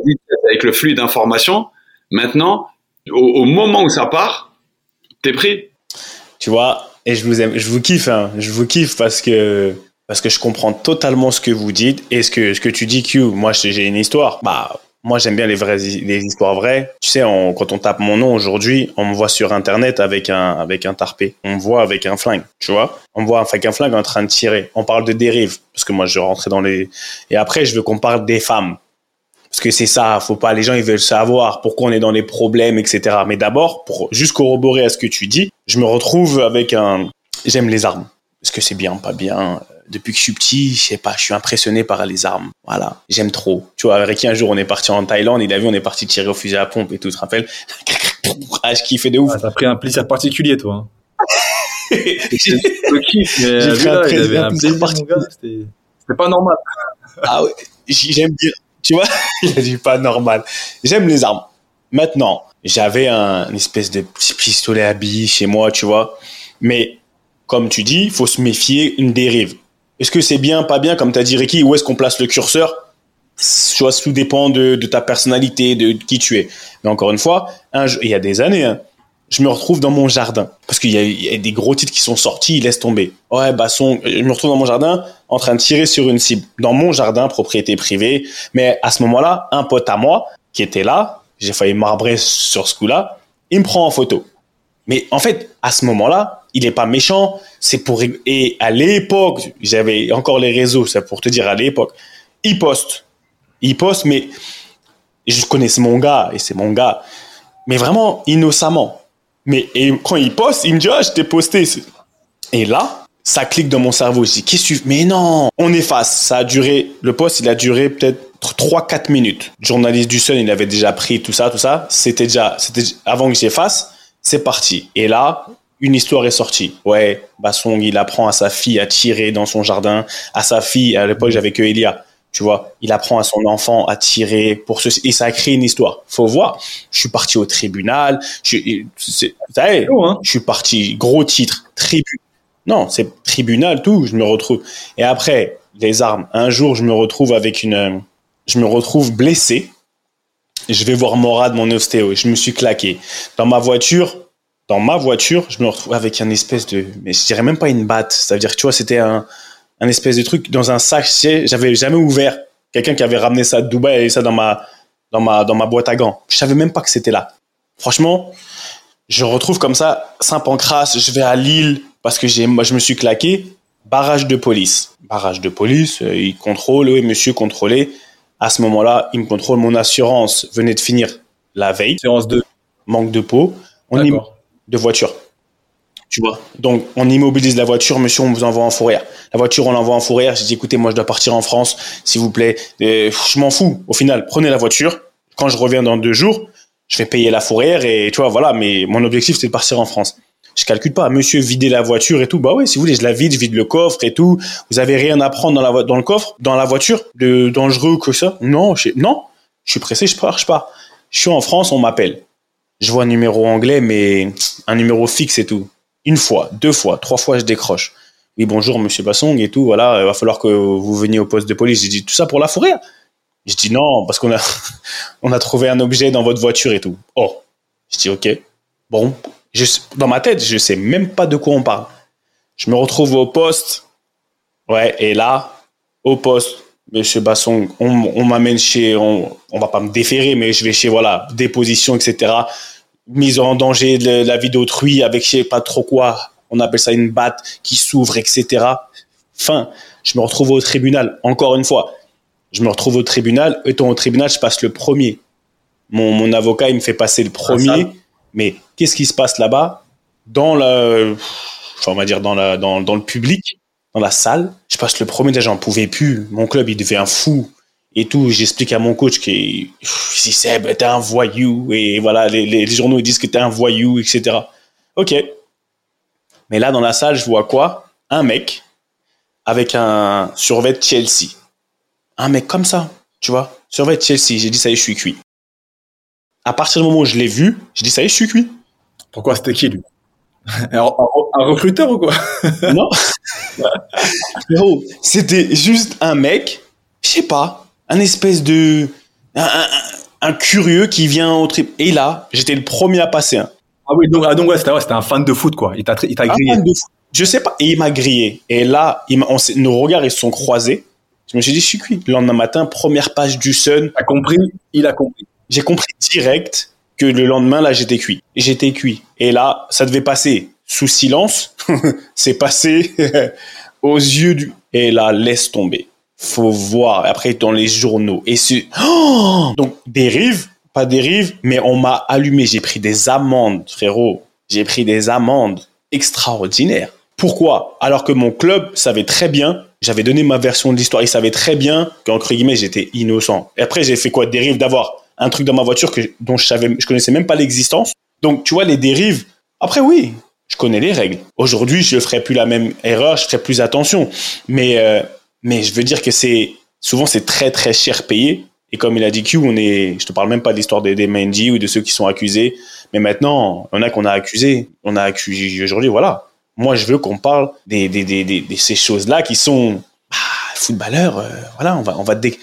avec le flux d'informations, maintenant, au, moment où ça part, t'es pris. Tu vois, et je vous aime, je vous kiffe, hein. je vous kiffe parce que parce que je comprends totalement ce que vous dites et ce que ce que tu dis Q. Moi, j'ai une histoire. Bah, moi, j'aime bien les vraies les histoires vraies. Tu sais, quand on tape mon nom aujourd'hui, on me voit sur internet avec un avec un tarpé. On me voit avec un flingue, tu vois. On me voit avec un flingue en train de tirer. On parle de dérive parce que moi, je rentrais dans les et après, je veux qu'on parle des femmes parce que c'est ça, faut pas, les gens ils veulent savoir pourquoi on est dans les problèmes, etc. Mais d'abord, pour juste corroborer à ce que tu dis, je me retrouve avec un, j'aime les armes. Est-ce que c'est bien, pas bien Depuis que je suis petit, je sais pas, je suis impressionné par les armes. Voilà, j'aime trop. Tu vois, avec qui un jour on est parti en Thaïlande, il a vu on est parti tirer au fusil à pompe et tout, tu te rappelles Ah, je kiffais de ouf. Ah, T'as pris un plaisir particulier, toi. Hein. J'ai pris un, plaisir, C'était pas normal. Ah ouais, j'aime bien tu vois, il a dit pas normal. J'aime les armes. Maintenant, j'avais un une espèce de petit pistolet à billes chez moi, tu vois. Mais comme tu dis, il faut se méfier une dérive. Est-ce que c'est bien, pas bien, comme tu as dit Ricky, où est-ce qu'on place le curseur? Soit tout dépend de, ta personnalité, de qui tu es. Mais encore une fois, il y a des années, hein, je me retrouve dans mon jardin. Parce qu'il y, a des gros titres qui sont sortis, ils laissent tomber. Ouais, bah, je me retrouve dans mon jardin en train de tirer sur une cible. Dans mon jardin, propriété privée. Mais à ce moment-là, un pote à moi qui était là, j'ai failli marbrer sur ce coup-là, il me prend en photo. Mais en fait, à ce moment-là, il est pas méchant. C'est pour et à l'époque, j'avais encore les réseaux, c'est pour te dire à l'époque, il poste, il poste, mais je connais mon gars et c'est mon gars, mais vraiment innocemment. Mais et quand il poste, il me dit ah je t'ai posté. Et là, ça clique dans mon cerveau. Je dis qu'est-ce que Mais non, on efface. Ça a duré. Le poste, il a duré peut-être 3-4 minutes. Journaliste du Sun, il avait déjà pris tout ça, tout ça. C'était déjà, c'était avant que j'efface c'est parti. Et là, une histoire est sortie. Ouais, Bassong, il apprend à sa fille à tirer dans son jardin, à sa fille, à l'époque j'avais que Elia, tu vois, il apprend à son enfant à tirer pour ce, et ça a créé une histoire. Faut voir. Je suis parti au tribunal, je, c'est, hein. je suis parti, gros titre, tribunal. Non, c'est tribunal, tout, je me retrouve. Et après, les armes. Un jour, je me retrouve avec une, je me retrouve blessé je vais voir Morad, mon ostéo, je me suis claqué. Dans ma voiture, dans ma voiture, je me retrouve avec un espèce de, mais je dirais même pas une batte. Ça veut dire, tu vois, c'était un, un espèce de truc dans un sac. J'avais jamais ouvert. Quelqu'un qui avait ramené ça de Dubaï et ça dans ma, dans ma, dans ma boîte à gants. Je savais même pas que c'était là. Franchement, je retrouve comme ça, Saint-Pancras, je vais à Lille parce que j'ai, moi, je me suis claqué. Barrage de police. Barrage de police, euh, il contrôle, oui, monsieur contrôlé. À ce moment-là, il me contrôle. Mon assurance venait de finir la veille. Assurance de manque de peau. On de voiture. Tu vois. Donc, on immobilise la voiture. Monsieur, on vous envoie en fourrière. La voiture, on l'envoie en fourrière. J'ai dit, écoutez, moi, je dois partir en France. S'il vous plaît. je m'en fous. Au final, prenez la voiture. Quand je reviens dans deux jours, je vais payer la fourrière et tu vois, voilà. Mais mon objectif, c'est de partir en France je calcule pas. Monsieur, vider la voiture et tout. Bah ouais, si vous voulez, je la vide, je vide le coffre et tout. Vous avez rien à prendre dans le coffre, dans la voiture, de dangereux que ça? Non, je, non. Je suis pressé, je pars, je pars. Je suis en France, on m'appelle. Je vois un numéro anglais, mais un numéro fixe et tout. Une fois, deux fois, trois fois, je décroche. Oui, bonjour, monsieur Bassong et tout. Voilà, il va falloir que vous veniez au poste de police. J'ai dit tout ça pour la fourrière. Je dis non, parce qu'on a, on a trouvé un objet dans votre voiture et tout. Oh. Je dis ok. Bon, dans ma tête, je sais même pas de quoi on parle. Je me retrouve au poste. Ouais, et là, au poste, Monsieur Basson, on, m'amène chez, on, on va pas me déférer, mais je vais chez, voilà, déposition, etc. Mise en danger de la vie d'autrui avec je sais pas trop quoi. On appelle ça une batte qui s'ouvre, etc. Fin. Je me retrouve au tribunal. Encore une fois, je me retrouve au tribunal. Étant au tribunal, je passe le premier. Mon, mon avocat, il me fait passer le premier. Mais qu'est-ce qui se passe là-bas dans le, enfin, on va dire dans, la, dans, dans le public, dans la salle? Je passe le premier, déjà, j'en pouvais plus. Mon club, il devient fou et tout. J'explique à mon coach que si Seb, t'es un voyou et voilà, les, les, journaux ils disent que t'es un voyou, etc. Ok. Mais là, dans la salle, je vois quoi? Un mec avec un survêt Chelsea. Un mec comme ça, tu vois, survêt Chelsea. J'ai dit ça y est, je suis cuit à partir du moment où je l'ai vu, je dis ça y est, je suis cuit. Pourquoi c'était qui lui? Un, recruteur ou quoi? Non. c'était juste un mec, je sais pas, un espèce de un, curieux qui vient au trip. Et là, j'étais le premier à passer. Hein. Ah oui, donc, ah, donc ouais, c'était un fan de foot quoi. Il t'a il t'a grillé. Je sais pas, et il m'a grillé. Et là, il nos regards ils se sont croisés. Je me suis dit, je suis cuit. Le lendemain matin, première page du Sun. A compris? Il a compris j'ai compris direct que le lendemain, là, j'étais cuit. J'étais cuit. Et là, ça devait passer sous silence. c'est passé aux yeux du... Et là, laisse tomber. Faut voir. Après, dans les journaux. Et c'est... Donc, dérive, pas dérive, mais on m'a allumé. J'ai pris des amendes, frérot. J'ai pris des amendes extraordinaires. Pourquoi? Alors que mon club savait très bien, j'avais donné ma version de l'histoire, il savait très bien qu'entre guillemets, j'étais innocent. Et après, j'ai fait quoi? Dérive d'avoir un truc dans ma voiture que, dont je savais, je connaissais même pas l'existence. Donc, tu vois, les dérives. Après, oui, je connais les règles. Aujourd'hui, je ne ferai plus la même erreur, je ferai plus attention. Mais, euh, mais je veux dire que c'est, souvent, c'est très, très cher payé. Et comme il a dit Q, on est, je te parle même pas de l'histoire des, des Mendy ou de ceux qui sont accusés. Mais maintenant, on a qu'on a accusé. On a accusé aujourd'hui, voilà. Moi, je veux qu'on parle des, des, des, des, de ces choses-là qui sont, ah, footballeurs, euh, voilà, on va, on va dé...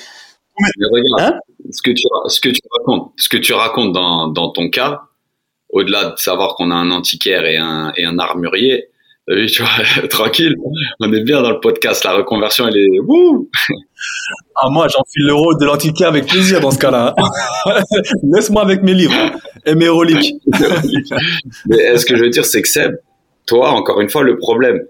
Hein? Ce que tu, ce que tu racontes, ce que tu racontes dans, dans ton cas, au-delà de savoir qu'on a un antiquaire et un, et un armurier, tu vois, tranquille. On est bien dans le podcast. La reconversion, elle est. Wouh ah, moi, j'enfile le rôle de l'antiquaire avec plaisir dans ce cas-là. Laisse-moi avec mes livres et mes reliques. Mais ce que je veux dire, c'est que Seb, toi, encore une fois, le problème,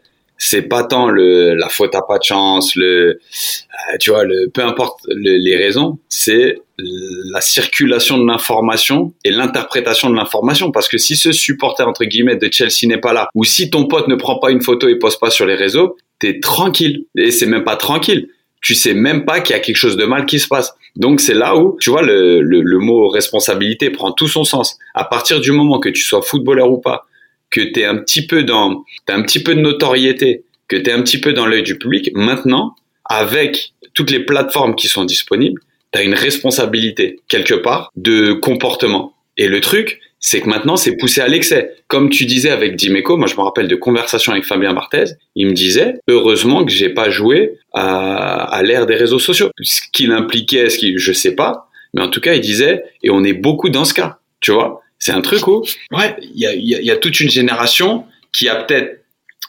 c'est pas tant le la faute à pas de chance, le euh, tu vois, le peu importe les raisons, c'est la circulation de l'information et l'interprétation de l'information parce que si ce supporter entre guillemets de Chelsea n'est pas là ou si ton pote ne prend pas une photo et poste pas sur les réseaux, t'es tranquille et c'est même pas tranquille. Tu sais même pas qu'il y a quelque chose de mal qui se passe. Donc c'est là où, tu vois, le, le, le mot responsabilité prend tout son sens. À partir du moment que tu sois footballeur ou pas, que tu es un petit peu dans, as un petit peu de notoriété, que tu es un petit peu dans l'œil du public, maintenant, avec toutes les plateformes qui sont disponibles, tu as une responsabilité, quelque part, de comportement. Et le truc, c'est que maintenant, c'est poussé à l'excès. Comme tu disais avec Dimeco, moi je me rappelle de conversations avec Fabien Barthez, il me disait, heureusement que j'ai pas joué à, à l'ère des réseaux sociaux. Ce qu'il impliquait, ce qu'il, je sais pas, mais en tout cas, il disait, et on est beaucoup dans ce cas, tu vois. C'est un truc où, ouais, il y a, y a, toute une génération qui a peut-être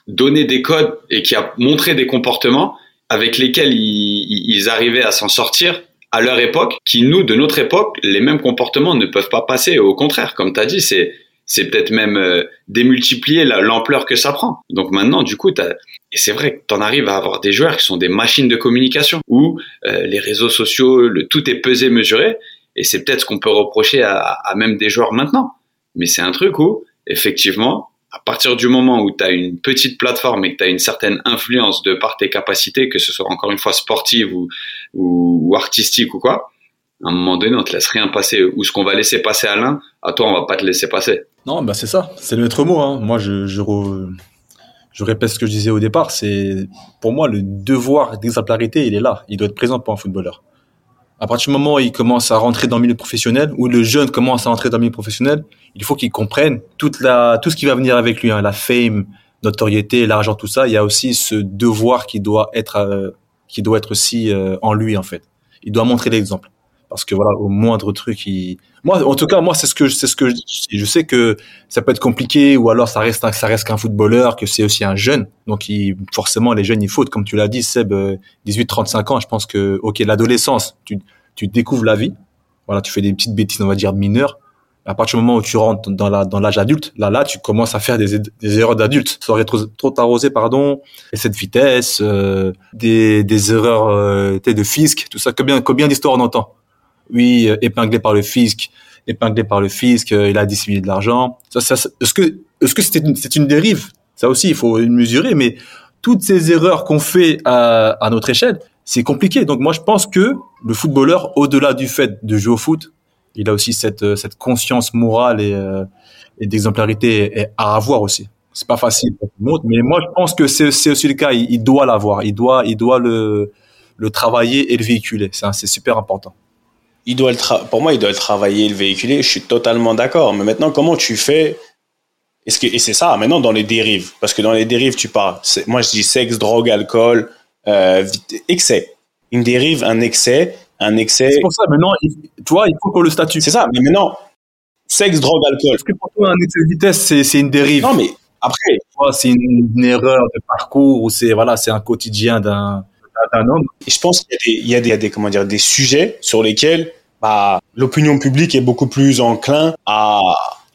donné des codes et qui a montré des comportements avec lesquels ils, ils arrivaient à s'en sortir à leur époque, qui nous, de notre époque, les mêmes comportements ne peuvent pas passer. Au contraire, comme tu as dit, c'est c'est peut-être même euh, démultiplier l'ampleur que ça prend. Donc maintenant, du coup, as, et c'est vrai que tu en arrives à avoir des joueurs qui sont des machines de communication, où euh, les réseaux sociaux, le tout est pesé, mesuré, et c'est peut-être ce qu'on peut reprocher à, même des joueurs maintenant. Mais c'est un truc où, effectivement, à partir du moment où tu as une petite plateforme et que tu as une certaine influence de par tes capacités, que ce soit encore une fois sportive ou, artistique ou quoi, à un moment donné, on te laisse rien passer. Ou ce qu'on va laisser passer à l'un, à toi, on va pas te laisser passer. Non, bah c'est ça. C'est le maître mot. Hein. Moi, je, je, je répète ce que je disais au départ. C'est pour moi le devoir d'exemplarité, il est là. Il doit être présent pour un footballeur à partir du moment où il commence à rentrer dans le milieu professionnel, où le jeune commence à rentrer dans le milieu professionnel, il faut qu'il comprenne toute la, tout ce qui va venir avec lui, hein, la fame, notoriété, l'argent, tout ça. Il y a aussi ce devoir qui doit être, euh, qui doit être aussi euh, en lui en fait. Il doit montrer l'exemple, parce que voilà, au moindre truc, il... moi, en tout cas, moi, c'est ce que, c'est ce que je, je sais que ça peut être compliqué, ou alors ça reste, ça reste qu'un footballeur, que c'est aussi un jeune. Donc, il, forcément, les jeunes, il faut, comme tu l'as dit, Seb, 18-35 euh, ans, je pense que, ok, l'adolescence, tu, tu découvres la vie. Voilà, tu fais des petites bêtises, on va dire mineures. À partir du moment où tu rentres dans la dans l'âge adulte, là là, tu commences à faire des, des erreurs d'adulte. Ça aurait trop, trop arrosé, pardon, et cette vitesse, euh, des, des erreurs euh, de fisc, tout ça. Combien combien d'histoires on entend? Oui, euh, épinglé par le fisc, épinglé par le fisc, euh, il a dissimulé de l'argent. Ça, ça, est-ce que est-ce que c'est une, dérive? Ça aussi, il faut mesurer. Mais toutes ces erreurs qu'on fait à, à notre échelle, c'est compliqué. Donc moi, je pense que le footballeur, au-delà du fait de jouer au foot, il a aussi cette, euh, cette conscience morale et, et d'exemplarité à avoir aussi. C'est pas facile mais moi je pense que c'est aussi le cas. Il, doit l'avoir, il doit, il doit le, le travailler et le véhiculer. C'est super important. Il doit le pour moi, il doit le travailler le véhiculer. Je suis totalement d'accord. Mais maintenant, comment tu fais? Est-ce que et c'est ça maintenant dans les dérives Parce que dans les dérives, tu parles. Moi, je dis sexe, drogue, alcool, euh, excès. Une dérive, un excès, un excès. C'est pour ça, maintenant, tu vois, il faut qu'on le statue. C'est ça, mais maintenant, sexe, drogue, alcool. Est-ce que pour toi, un excès de vitesse, c'est une dérive Non, mais après. C'est une, erreur de parcours ou c'est voilà, c'est un quotidien d'un homme. Et je pense qu'il y, y, y, a des, comment dire, des sujets sur lesquels bah, l'opinion publique est beaucoup plus enclin à,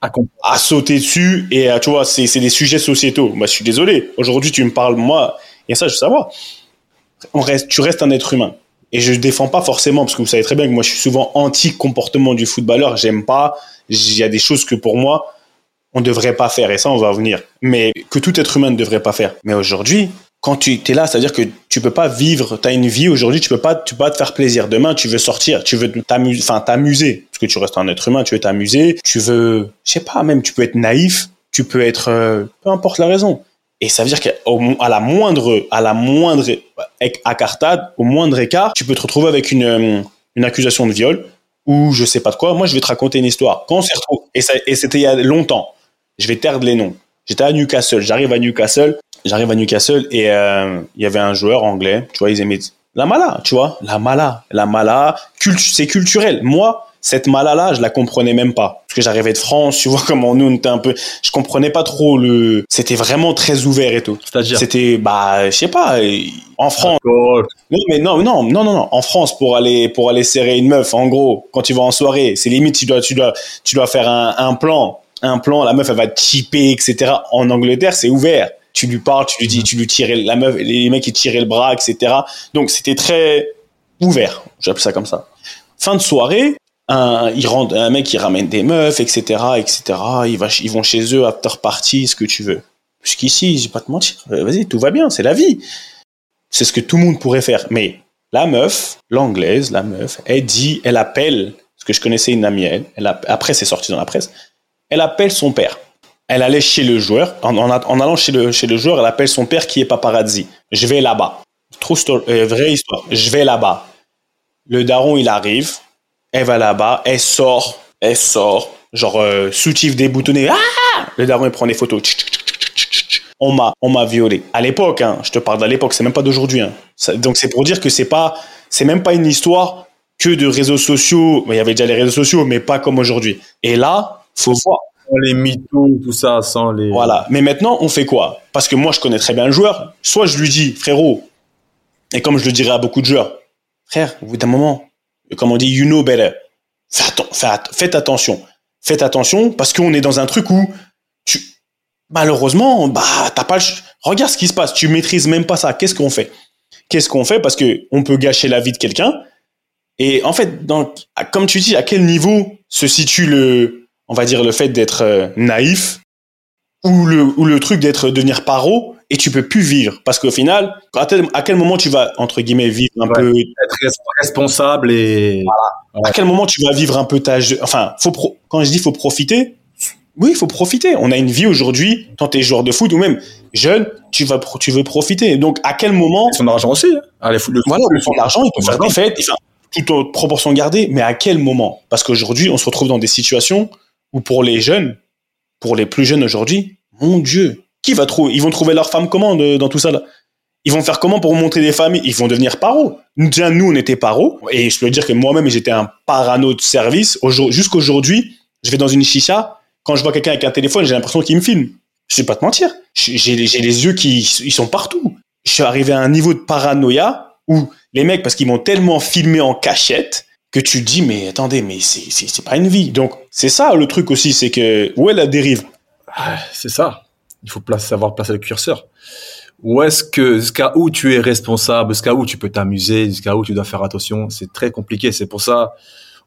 à, à, sauter dessus et à, tu vois, c'est des sujets sociétaux. Bah, je suis désolé. Aujourd'hui, tu me parles, moi, et ça, je veux savoir on reste, tu restes un être humain. Et je ne défends pas forcément, parce que vous savez très bien que moi, je suis souvent anti-comportement du footballeur. J'aime pas. Il y a des choses que pour moi, on ne devrait pas faire. Et ça, on va venir. Mais que tout être humain ne devrait pas faire. Mais aujourd'hui, quand tu es là, c'est-à-dire que tu peux pas vivre, tu as une vie aujourd'hui, tu peux pas, tu peux pas te faire plaisir. Demain, tu veux sortir, tu veux t'amuser, enfin, t'amuser. Parce que tu restes un être humain, tu veux t'amuser. Tu veux, je sais pas, même, tu peux être naïf. Tu peux être, euh, peu importe la raison. Et ça veut dire qu'à la moindre, à la moindre accartade, au moindre écart, tu peux te retrouver avec une, euh, une accusation de viol ou je sais pas de quoi. Moi, je vais te raconter une histoire. Quand on s'est retrouvé, et, c'était il y a longtemps, je vais taire les noms. J'étais à Newcastle, j'arrive à Newcastle, j'arrive à Newcastle et euh, il y avait un joueur anglais, tu vois, ils aimaient la mala, tu vois, la mala, la mala, c'est culturel. Moi, cette mala-là, je la comprenais même pas. Parce que j'arrivais de France, tu vois comment nous, on était un peu, je comprenais pas trop le, c'était vraiment très ouvert et tout. C'est-à-dire? C'était, bah, je sais pas, en France. Non, mais non, non, non, non, non. En France, pour aller, pour aller serrer une meuf, en gros, quand tu vas en soirée, c'est limite, tu dois, tu dois, tu dois faire un, un plan. Un plan, la meuf, elle va te chipper, etc. En Angleterre, c'est ouvert. Tu lui parles, tu lui dis, tu lui tirais la meuf, les mecs, ils tiraient le bras, etc. Donc, c'était très ouvert. J'appelle ça comme ça. Fin de soirée, un, il rentre, un mec qui ramène des meufs, etc., etc. Ils, va, ils vont chez eux, after party, ce que tu veux. Jusqu'ici, je vais pas te mentir. Euh, Vas-y, tout va bien, c'est la vie. C'est ce que tout le monde pourrait faire. Mais la meuf, l'anglaise, la meuf, elle dit, elle appelle, parce que je connaissais une amie, elle, elle a- après c'est sorti dans la presse, elle appelle son père. Elle allait chez le joueur, en, allant chez le, joueur, elle appelle son père qui est paparazzi. Je vais là-bas. Euh, vraie histoire. Je vais là-bas. Le daron, il arrive, elle va là-bas, elle sort, elle sort, genre euh, soutif déboutonné. Ah le daron, il prend des photos. On m'a, on m'a violé. À l'époque, hein, je te parle de l'époque, c'est même pas d'aujourd'hui. Hein. Donc c'est pour dire que c'est pas, c'est même pas une histoire que de réseaux sociaux. Il y avait déjà les réseaux sociaux, mais pas comme aujourd'hui. Et là, faut voir. Sans les mythos, tout ça, sans les. Voilà. Mais maintenant, on fait quoi? Parce que moi, je connais très bien le joueur. Soit je lui dis, frérot, et comme je le dirais à beaucoup de joueurs, frère, au bout d'un moment, comme on dit, you know better. Faites attention. Faites attention parce qu'on est dans un truc où tu, malheureusement, bah, t'as pas le Regarde ce qui se passe. Tu maîtrises même pas ça. Qu'est-ce qu'on fait? Qu'est-ce qu'on fait? Parce que on peut gâcher la vie de quelqu'un. Et en fait, à- comme tu dis, à quel niveau se situe le, on va dire, le fait d'être euh, naïf ou le, ou le truc d'être devenir paro et tu peux plus vivre parce qu'au final à, tel- à quel moment tu vas entre guillemets vivre un Ouais. peu Être res- responsable et. à quel moment tu vas vivre un peu ta enfin faut pro- quand je dis faut profiter oui il faut profiter on a une vie aujourd'hui quand tu es joueur de foot ou même jeune tu vas pro- tu veux profiter donc à quel moment Son argent aussi. Hein. Le voilà le son d'argent il peut faire Voilà. des fêtes enfin, toute autre proportion gardée mais à quel moment? Parce qu'aujourd'hui on se retrouve dans des situations où pour les jeunes pour les plus jeunes aujourd'hui mon dieu qui va trouver ils vont trouver leur femme comment dans tout ça ils vont faire comment pour monter des familles Ils vont devenir paro. Nous, Déjà, nous, on était paro. Et je peux dire que moi-même, j'étais un parano de service. Aujourd- Jusqu'aujourd'hui, je vais dans une chicha. Quand je vois quelqu'un avec un téléphone, j'ai l'impression qu'il me filme. Je vais pas te mentir. J'ai les yeux qui ils sont partout. Je suis arrivé à un niveau de paranoïa où les mecs, parce qu'ils m'ont tellement filmé en cachette, que tu dis, mais attendez, mais c'est- pas une vie. Donc, c'est ça le truc aussi, c'est que où est la dérive? C'est ça. Il faut savoir placer le curseur. Où est-ce que, jusqu'à où tu es responsable, jusqu'à où tu peux t'amuser, jusqu'à où tu dois faire attention, c'est très compliqué. C'est pour ça,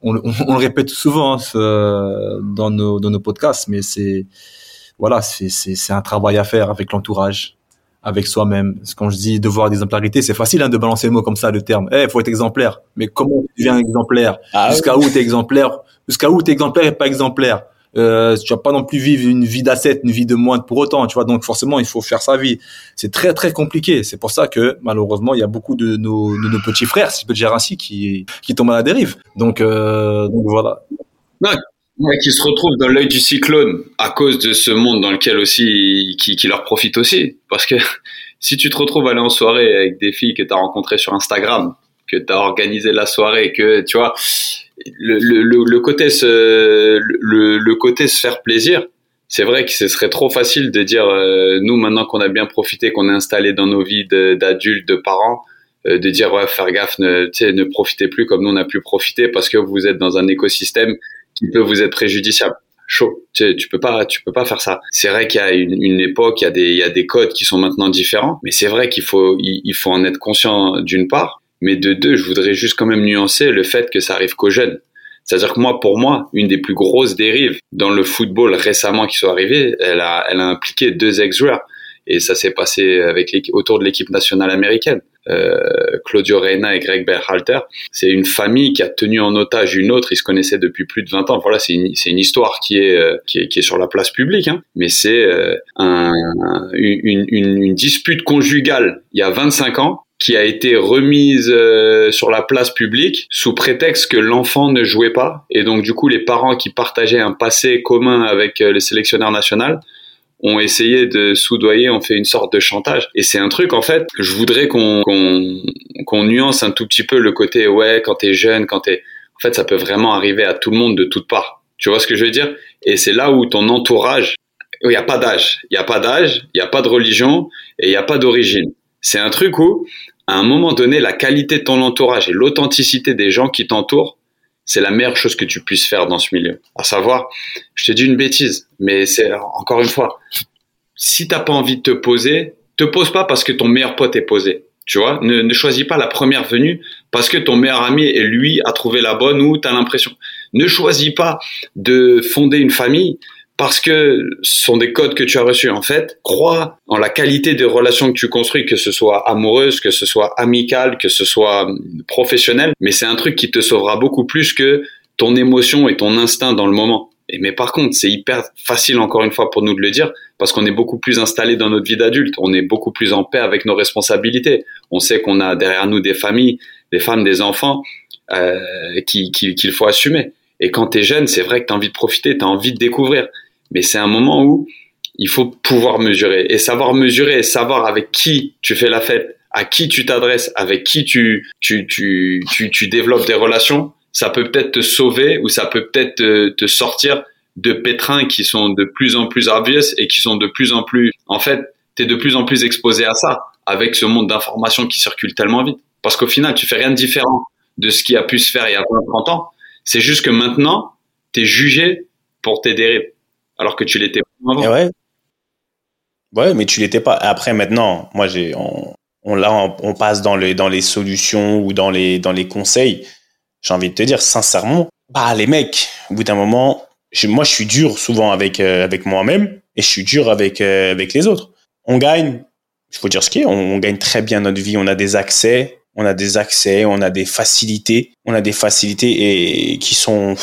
on, on- le répète souvent hein, dans, nos, dans nos podcasts, mais c'est, voilà, c'est un travail à faire avec l'entourage, avec soi-même. Quand je dis devoir d'exemplarité, c'est facile hein, de balancer le mot comme ça, le terme. Eh, faut être exemplaire. Mais comment tu deviens exemplaire Ah, Jusqu'à où t'es exemplaire Jusqu'à où t'es exemplaire et pas exemplaire euh, tu vas pas non plus vivre une vie d'asset, une vie de moine pour autant, tu vois. Donc forcément, il faut faire sa vie. C'est très très compliqué. C'est pour ça que malheureusement, il y a beaucoup de nos, de nos petits frères, si je peux dire ainsi, qui qui tombent à la dérive. Donc, euh, donc voilà. Ouais, qui se retrouvent dans l'œil du cyclone à cause de ce monde dans lequel aussi qui, qui leur profite aussi. Parce que si tu te retrouves à aller en soirée avec des filles que tu as rencontrées sur Instagram que tu as organisé la soirée que tu vois le, le, le, le côté se le, le côté se faire plaisir c'est vrai que ce serait trop facile de dire euh, nous maintenant qu'on a bien profité qu'on est installé dans nos vies d'adultes de parents euh, de dire ouais faire gaffe ne ne profitez plus comme nous on a pu profiter parce que vous êtes dans un écosystème qui peut vous être préjudiciable. Chaud. Tu, tu peux pas, tu peux pas faire ça. C'est vrai qu'il y a une, une époque, il y a des, il y a des codes qui sont maintenant différents, mais c'est vrai qu'il faut, il, faut en être conscient d'une part, mais de deux, je voudrais juste quand même nuancer le fait que ça arrive qu'aux jeunes. C'est-à-dire que moi, pour moi, une des plus grosses dérives dans le football récemment qui sont arrivées, elle a, elle a impliqué deux ex-joueurs. Et ça s'est passé avec autour de l'équipe nationale américaine. Euh, Claudio Reina et Greg Berhalter. C'est une famille qui a tenu en otage une autre. Ils se connaissaient depuis plus de 20 ans. Voilà, c'est une, histoire qui est, euh, qui est, qui est sur la place publique. Hein. Mais c'est euh, un, une, une, une dispute conjugale il y a 25 ans qui a été remise euh, sur la place publique sous prétexte que l'enfant ne jouait pas. Et donc, du coup, les parents qui partageaient un passé commun avec euh, le sélectionneur national ont essayé de soudoyer, ont fait une sorte de chantage. Et c'est un truc, en fait, je voudrais qu'on qu'on nuance un tout petit peu le côté, ouais, quand t'es jeune, quand t'es... En fait, ça peut vraiment arriver à tout le monde de toutes parts. Tu vois ce que je veux dire? Et c'est là où ton entourage, il n'y a pas d'âge, il n'y a pas d'âge, il n'y a pas de religion et il n'y a pas d'origine. C'est un truc où, à un moment donné, la qualité de ton entourage et l'authenticité des gens qui t'entourent, c'est la meilleure chose que tu puisses faire dans ce milieu. À savoir, je te dis une bêtise, mais c'est encore une fois, si t'as pas envie de te poser, te pose pas parce que ton meilleur pote est posé. Tu vois, ne, ne choisis pas la première venue parce que ton meilleur ami et lui a trouvé la bonne ou t'as l'impression. Ne choisis pas de fonder une famille parce que ce sont des codes que tu as reçus. En fait, crois en la qualité des relations que tu construis, que ce soit amoureuse, que ce soit amicale, que ce soit professionnel. Mais c'est un truc qui te sauvera beaucoup plus que ton émotion et ton instinct dans le moment. Mais par contre, c'est hyper facile encore une fois pour nous de le dire parce qu'on est beaucoup plus installé dans notre vie d'adulte, on est beaucoup plus en paix avec nos responsabilités. On sait qu'on a derrière nous des familles, des femmes, des enfants euh, qu'il qui, qu'il faut assumer. Et quand tu es jeune, c'est vrai que tu as envie de profiter, tu as envie de découvrir. Mais c'est un moment où il faut pouvoir mesurer. Et savoir mesurer et savoir avec qui tu fais la fête, à qui tu t'adresses, avec qui tu, tu, tu, tu, tu développes des relations, ça peut peut-être te sauver ou ça peut peut-être te, te sortir de pétrins qui sont de plus en plus obvious et qui sont de plus en plus, en fait, tu es de plus en plus exposé à ça avec ce monde d'informations qui circule tellement vite. Parce qu'au final, tu fais rien de différent de ce qui a pu se faire il y a 20, 30 ans. C'est juste que maintenant, tu es jugé pour tes dérives, alors que tu l'étais pas. Et ouais. Ouais, mais tu l'étais pas. Après, maintenant, moi, j'ai, on, on, là, on, passe dans les, dans les solutions ou dans les, dans les conseils. J'ai envie de te dire, sincèrement, bah, les mecs, au bout d'un moment, je- moi, je suis dur souvent avec, euh, avec moi-même et je suis dur avec, euh, avec les autres. On gagne, il faut dire ce qui est, on, on gagne très bien notre vie, on a des accès, on a des accès, on a des facilités, on a des facilités et qui sont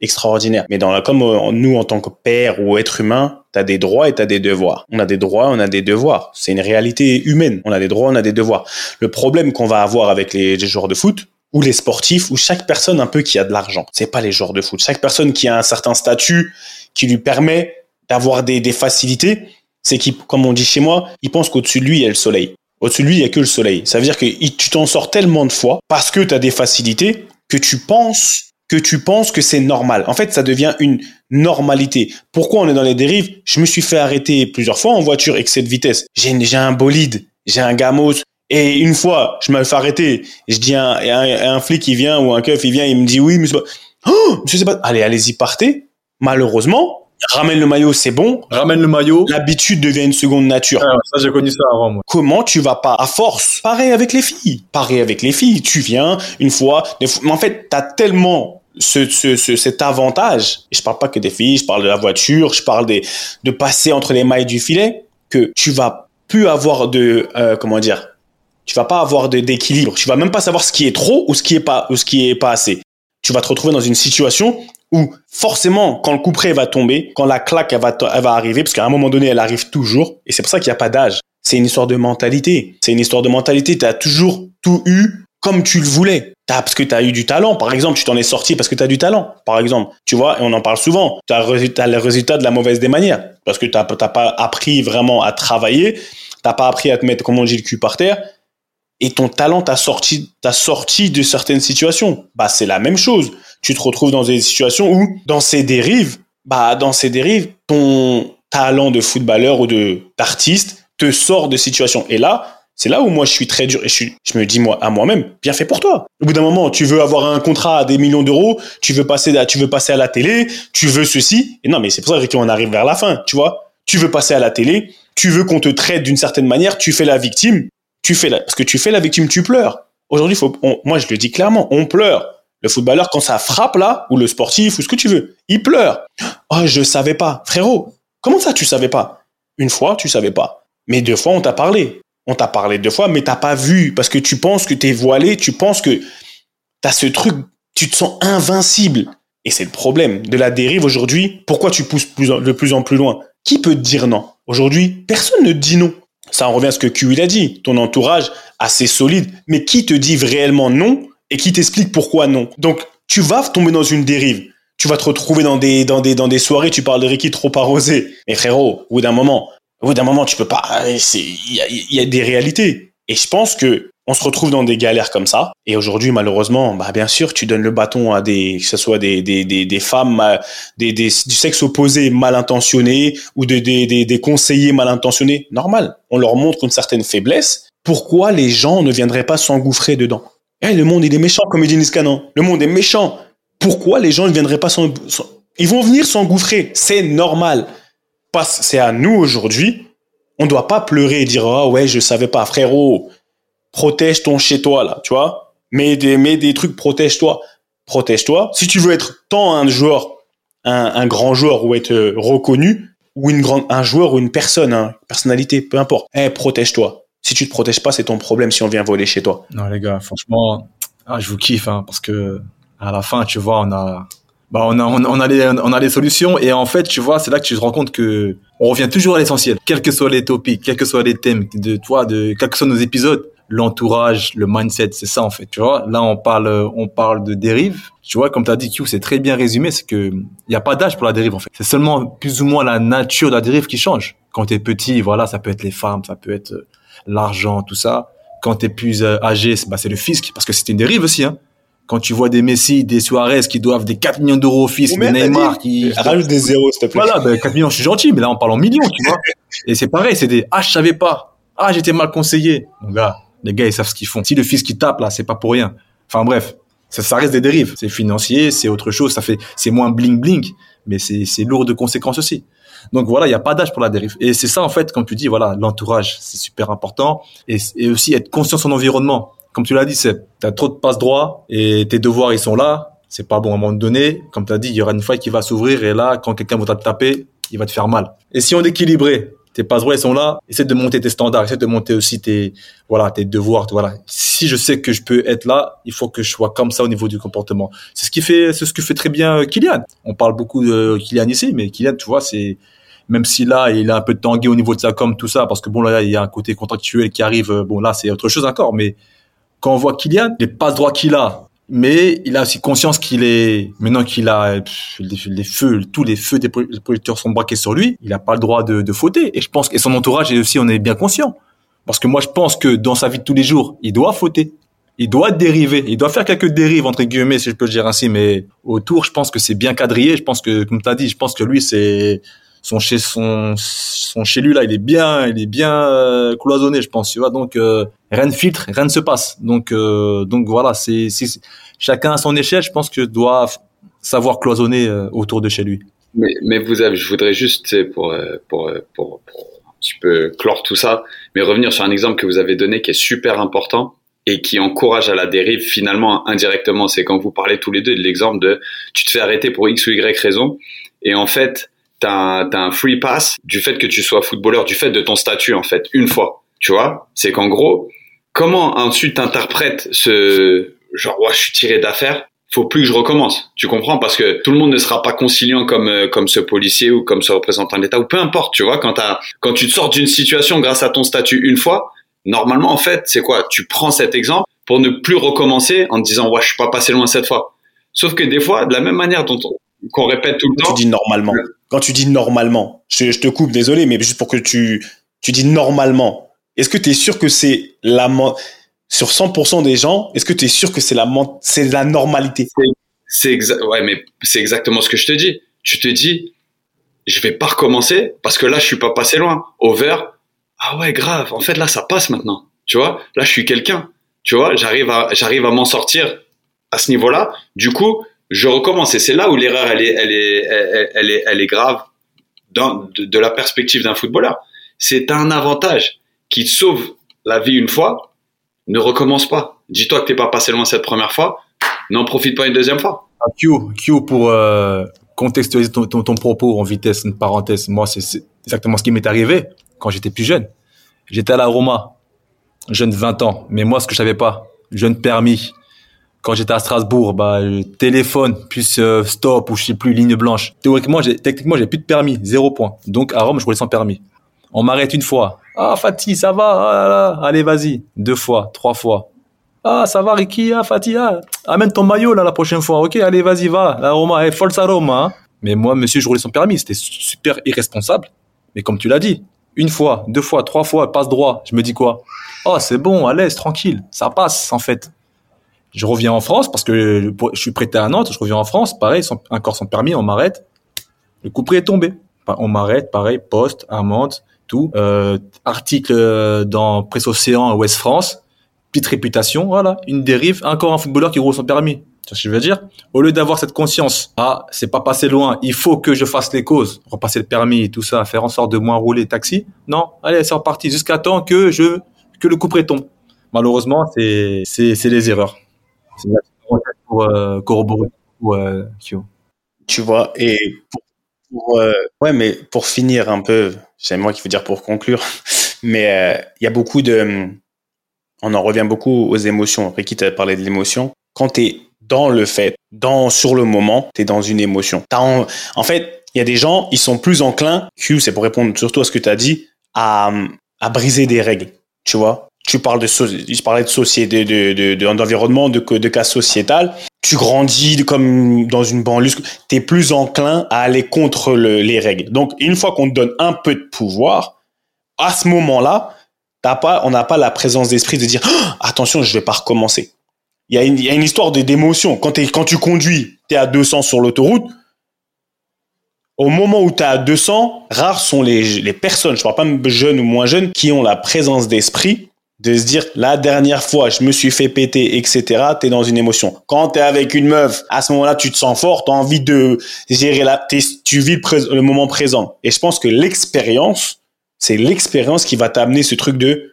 extraordinaires. Mais dans la, comme euh, nous, en tant que père ou être humain, tu as des droits et tu as des devoirs. On a des droits, on a des devoirs. C'est une réalité humaine. On a des droits, on a des devoirs. Le problème qu'on va avoir avec les, joueurs de foot, ou les sportifs, ou chaque personne un peu qui a de l'argent. C'est pas les joueurs de foot. Chaque personne qui a un certain statut qui lui permet d'avoir des, des facilités, c'est qu'il, comme on dit chez moi, il pense qu'au-dessus de lui, il y a le soleil. Au-dessus de lui, il y a que le soleil. Ça veut dire que tu t'en sors tellement de fois parce que tu as des facilités que tu penses que tu penses que c'est normal. En fait, ça devient une normalité. Pourquoi on est dans les dérives? Je me suis fait arrêter plusieurs fois en voiture excès de vitesse. J'ai un bolide, j'ai un gamos. Et une fois, je me fais arrêter. Je dis à un, un, un flic, il vient ou un keuf, il vient, il me dit oui, monsieur. Oh, monsieur Sébastien. Allez, allez-y, partez. Malheureusement, ramène le maillot, c'est bon. Ramène le maillot. L'habitude devient une seconde nature. Ah, ça, j'ai connu ça avant, moi. Comment tu vas pas, à force, pareil avec les filles. Pareil avec les filles. Tu viens une fois- mais en fait, t'as tellement ce, ce, ce- cet avantage. Et je parle pas que des filles, je parle de la voiture, je parle des, de passer entre les mailles du filet, que tu vas plus avoir de, euh, comment dire, tu vas pas avoir d'équilibre. Tu vas même pas savoir ce qui est trop ou ce qui est pas, ou ce qui est pas assez. Tu vas te retrouver dans une situation où forcément, quand le coup près va tomber, quand la claque elle va, elle va arriver, parce qu'à un moment donné, elle arrive toujours, et c'est pour ça qu'il n'y a pas d'âge. C'est une histoire de mentalité. C'est une histoire de mentalité. Tu as toujours tout eu comme tu le voulais. T'as, parce que tu as eu du talent. Par exemple, tu t'en es sorti parce que tu as du talent. Par exemple, tu vois, et on en parle souvent. Tu as, le résultat de la mauvaise des manières. Parce que tu n'as pas appris vraiment à travailler. Tu pas appris à te mettre, comme on dit, le cul par terre. Et ton talent t'a sorti, t'a sorti de certaines situations. Bah, c'est la même chose. Tu te retrouves dans des situations où, dans ces dérives, bah, dans ces dérives, ton talent de footballeur ou d'artiste te sort de situations. Et là, c'est là où moi je suis très dur et je, me dis moi à moi-même, bien fait pour toi. Au bout d'un moment, tu veux avoir un contrat à des millions d'euros, tu veux passer, à, la télé, tu veux ceci. Et non, mais c'est pour ça qu'on arrive vers la fin, tu vois. Tu veux passer à la télé, tu veux qu'on te traite d'une certaine manière, tu fais la victime, tu fais la, parce que tu fais la victime, tu pleures. Aujourd'hui, moi je le dis clairement, on pleure. Le footballeur, quand ça frappe là, ou le sportif, ou ce que tu veux, il pleure. Oh, je savais pas. Frérot, comment ça tu savais pas? Une fois, tu savais pas. Mais deux fois, on t'a parlé. On t'a parlé deux fois, mais t'as pas vu parce que tu penses que t'es voilé, tu penses que t'as ce truc, tu te sens invincible. Et c'est le problème de la dérive aujourd'hui. Pourquoi tu pousses plus en- de plus en plus loin? Qui peut te dire non? Aujourd'hui, personne ne dit non. Ça en revient à ce que Q a dit. Ton entourage assez solide, mais qui te dit réellement non et qui t'explique pourquoi non? Donc, tu vas tomber dans une dérive. Tu vas te retrouver dans des, dans des, dans des soirées, tu parles de Ricky trop arrosé. Mais frérot, au bout d'un moment, au bout d'un moment, tu peux pas. C'est, il y a, y a des réalités. Et je pense que on se retrouve dans des galères comme ça. Et aujourd'hui, malheureusement, bah, bien sûr, tu donnes le bâton à des, que ce soit des, des, des, des femmes, des, des, du sexe opposé mal intentionné ou des, des, des, des conseillers mal intentionnés. Normal. On leur montre une certaine faiblesse. Pourquoi les gens ne viendraient pas s'engouffrer dedans? Eh, le monde, il est méchant, comme dit Niskanen. Le monde est méchant. Pourquoi les gens ne viendraient pas s'en, ils vont venir s'engouffrer? C'est normal. C'est à nous aujourd'hui. On doit pas pleurer et dire, ah ouais, je savais pas, frérot protège ton chez toi là, tu vois. Mets des, mets des trucs, protège-toi. Protège-toi. Si tu veux être tant un joueur, un, grand joueur ou être euh, reconnu, ou un joueur ou une personne, hein, personnalité, peu importe. Eh, protège-toi. Si tu te protèges pas, c'est ton problème si on vient voler chez toi. Non, les gars, franchement, ah, je vous kiffe, hein, parce que à la fin, tu vois, on a, bah, on a, on, a les, on a les solutions et en fait, tu vois, c'est là que tu te rends compte que on revient toujours à l'essentiel, quels que soient les topics, quels que soient les thèmes de toi, de quels que soient nos épisodes l'entourage, le mindset, c'est ça en fait, tu vois. Là, on parle, on parle de dérive. Tu vois, comme tu as dit, Q, c'est très bien résumé, c'est que il y a pas d'âge pour la dérive en fait. C'est seulement plus ou moins la nature de la dérive qui change. Quand tu es petit, voilà, ça peut être les femmes, ça peut être euh, l'argent, tout ça. Quand tu es plus euh, âgé, bah, c'est le fisc, parce que c'est une dérive aussi. Hein. Quand tu vois des Messi, des Suarez qui doivent des 4 millions d'euros au fisc, des Neymar qui... Rajoute des zéros, s'il te plaît. Voilà, ben, 4 millions, je suis gentil, mais là, on parle en millions, tu vois. Et c'est pareil, c'est des « Ah, je savais pas. Ah, j'étais mal conseillé. » Mon gars, les gars, ils savent ce qu'ils font. Si le fils qui tape, là, c'est pas pour rien. Enfin, bref. Ça, ça reste des dérives. C'est financier, c'est autre chose. Ça fait, c'est moins bling bling, mais c'est, c'est lourd de conséquences aussi. Donc voilà, il n'y a pas d'âge pour la dérive. Et c'est ça, en fait, comme tu dis, voilà, l'entourage, c'est super important. Et, et aussi être conscient de son environnement. Comme tu l'as dit, c'est, t'as trop de passe droit et tes devoirs, ils sont là. C'est pas bon à un moment donné. Comme tu as dit, il y aura une faille qui va s'ouvrir et là, quand quelqu'un va te taper, il va te faire mal. Et si on est équilibré, tes passe droits sont là. Essaie de monter tes standards, essaie de monter aussi tes voilà tes devoirs. Voilà. Si je sais que je peux être là, il faut que je sois comme ça au niveau du comportement. C'est ce qui fait, c'est ce que fait très bien euh, Kylian. On parle beaucoup de Kylian ici, mais Kylian, tu vois, c'est même si là il a un peu tangué au niveau de sa com, tout ça, parce que bon là il y a un côté contractuel qui arrive. Euh, bon là c'est autre chose encore, mais quand on voit Kylian, les passe droits qu'il a, mais il a aussi conscience qu'il est maintenant qu'il a les, feux, tous les feux des projecteurs sont braqués sur lui, il n'a pas le droit de, de fauter. Et je pense que son entourage aussi on est bien conscient, parce que moi je pense que dans sa vie de tous les jours, il doit fauter, il doit dériver, il doit faire quelques dérives entre guillemets si je peux le dire ainsi, mais autour je pense que c'est bien quadrillé. Je pense que comme tu as dit, je pense que lui c'est son chez son son chez lui là il est bien il est bien euh, cloisonné je pense tu vois. Donc euh, rien ne filtre rien ne se passe. Donc euh, donc voilà c'est chacun à son échelle je pense que doit savoir cloisonner autour de chez lui. Mais mais vous avez je voudrais juste pour pour pour, pour un petit clore tout ça mais revenir sur un exemple que vous avez donné qui est super important et qui encourage à la dérive finalement indirectement. C'est quand vous parlez tous les deux de l'exemple de tu te fais arrêter pour x ou y raison et en fait t'as un, un free pass du fait que tu sois footballeur, du fait de ton statut en fait, une fois. Tu vois, c'est qu'en gros, comment ensuite t'interprètes ce genre, ouais, je suis tiré d'affaire, faut plus que je recommence. Tu comprends? Parce que tout le monde ne sera pas conciliant comme euh, comme ce policier ou comme ce représentant de l'État ou peu importe. Tu vois, quand quand tu te sors d'une situation grâce à ton statut une fois, normalement en fait, c'est quoi? Tu prends cet exemple pour ne plus recommencer en te disant ouais, je suis pas passé loin cette fois. Sauf que des fois, de la même manière dont qu'on répète tout le temps. Tu dis normalement quand tu dis normalement, je, te coupe, désolé, mais juste pour que tu, tu dis normalement, est-ce que tu es sûr que c'est la, sur 100% des gens, est-ce que tu es sûr que c'est la, c'est la normalité? C'est ouais, mais c'est exactement ce que je te dis. Tu te dis, je vais pas recommencer parce que là, je suis pas passé loin. Over, ah ouais, grave. En fait, là, ça passe maintenant. Tu vois, là, je suis quelqu'un. Tu vois, j'arrive à, j'arrive à m'en sortir à ce niveau-là. Du coup, je recommence. Et c'est là où l'erreur, elle est, elle est, elle, est, elle est grave dans, de, la perspective d'un footballeur. C'est un avantage qui te sauve la vie une fois. Ne recommence pas. Dis-toi que t'es pas passé loin cette première fois. N'en profite pas une deuxième fois. Ah, Q, Q pour euh, contextualiser ton, propos en vitesse, une parenthèse. Moi, c'est exactement ce qui m'est arrivé quand j'étais plus jeune. J'étais à la Roma, jeune 20 ans. Mais moi, ce que je savais pas, jeune permis, quand j'étais à Strasbourg, bah, téléphone, plus euh, stop ou je sais plus, ligne blanche. Théoriquement, techniquement, j'ai plus de permis, zéro point. Donc à Rome, je roulais sans permis. On m'arrête une fois. Ah, Fatih, ça va, ah allez, vas-y. Deux fois, trois fois. Ah, ça va, Ricky, ah, Fatih, ah, amène ton maillot là la prochaine fois. Ok, allez, vas-y, va. La Roma, eh, false Roma. Hein. Mais moi, monsieur, je roulais sans permis. C'était super irresponsable. Mais comme tu l'as dit, une fois, deux fois, trois fois, passe droit. Je me dis quoi? Oh, c'est bon, à l'aise, tranquille, ça passe en fait. Je reviens en France parce que je suis prêté à Nantes. Je reviens en France, pareil, encore sans permis, on m'arrête. Le coup près est tombé. On m'arrête, pareil, poste, amende, Euh, article euh, dans Presse Océan, Ouest France. Petite réputation, voilà. Une dérive, encore un footballeur qui roule sans permis. Tu vois ce que je veux dire? Au lieu d'avoir cette conscience, ah, c'est pas passé loin, il faut que je fasse les causes, repasser le permis et tout ça, faire en sorte de moins rouler taxi. Non, allez, c'est reparti jusqu'à temps que je que le coup tombe. Malheureusement, c'est c'est c'est les erreurs. C'est pour euh, corroborer euh, Tu vois, et pour, euh, ouais, mais pour finir un peu, c'est moi qui veux dire pour conclure, mais il y a beaucoup de, on en revient beaucoup aux émotions. Ricky t'a parlé de l'émotion. Quand tu dans le fait, dans sur le moment, tu dans une émotion. En, fait, il y a des gens, ils sont plus enclins, Q, c'est pour répondre surtout à ce que tu as dit, à, à briser des règles. Tu vois, tu parles de, je parlais de société, de, de, d'environnement, de, cas sociétal. Tu grandis comme dans une banlieue. Tu es plus enclin à aller contre les règles. Donc, une fois qu'on te donne un peu de pouvoir, à ce moment-là, t'as pas, on n'a pas la présence d'esprit de dire, attention, je vais pas recommencer. Il y a une, histoire d'émotion. Quand, tu conduis, tu es à 200 sur l'autoroute, au moment où tu à 200, rares sont les, les personnes, je parle pas de jeunes ou moins jeunes, qui ont la présence d'esprit de se dire la dernière fois je me suis fait péter etc tu es dans une émotion. Quand tu es avec une meuf à ce moment-là tu te sens fort tu as envie de gérer la tu vis le, moment présent. Et je pense que l'expérience c'est l'expérience qui va t'amener ce truc de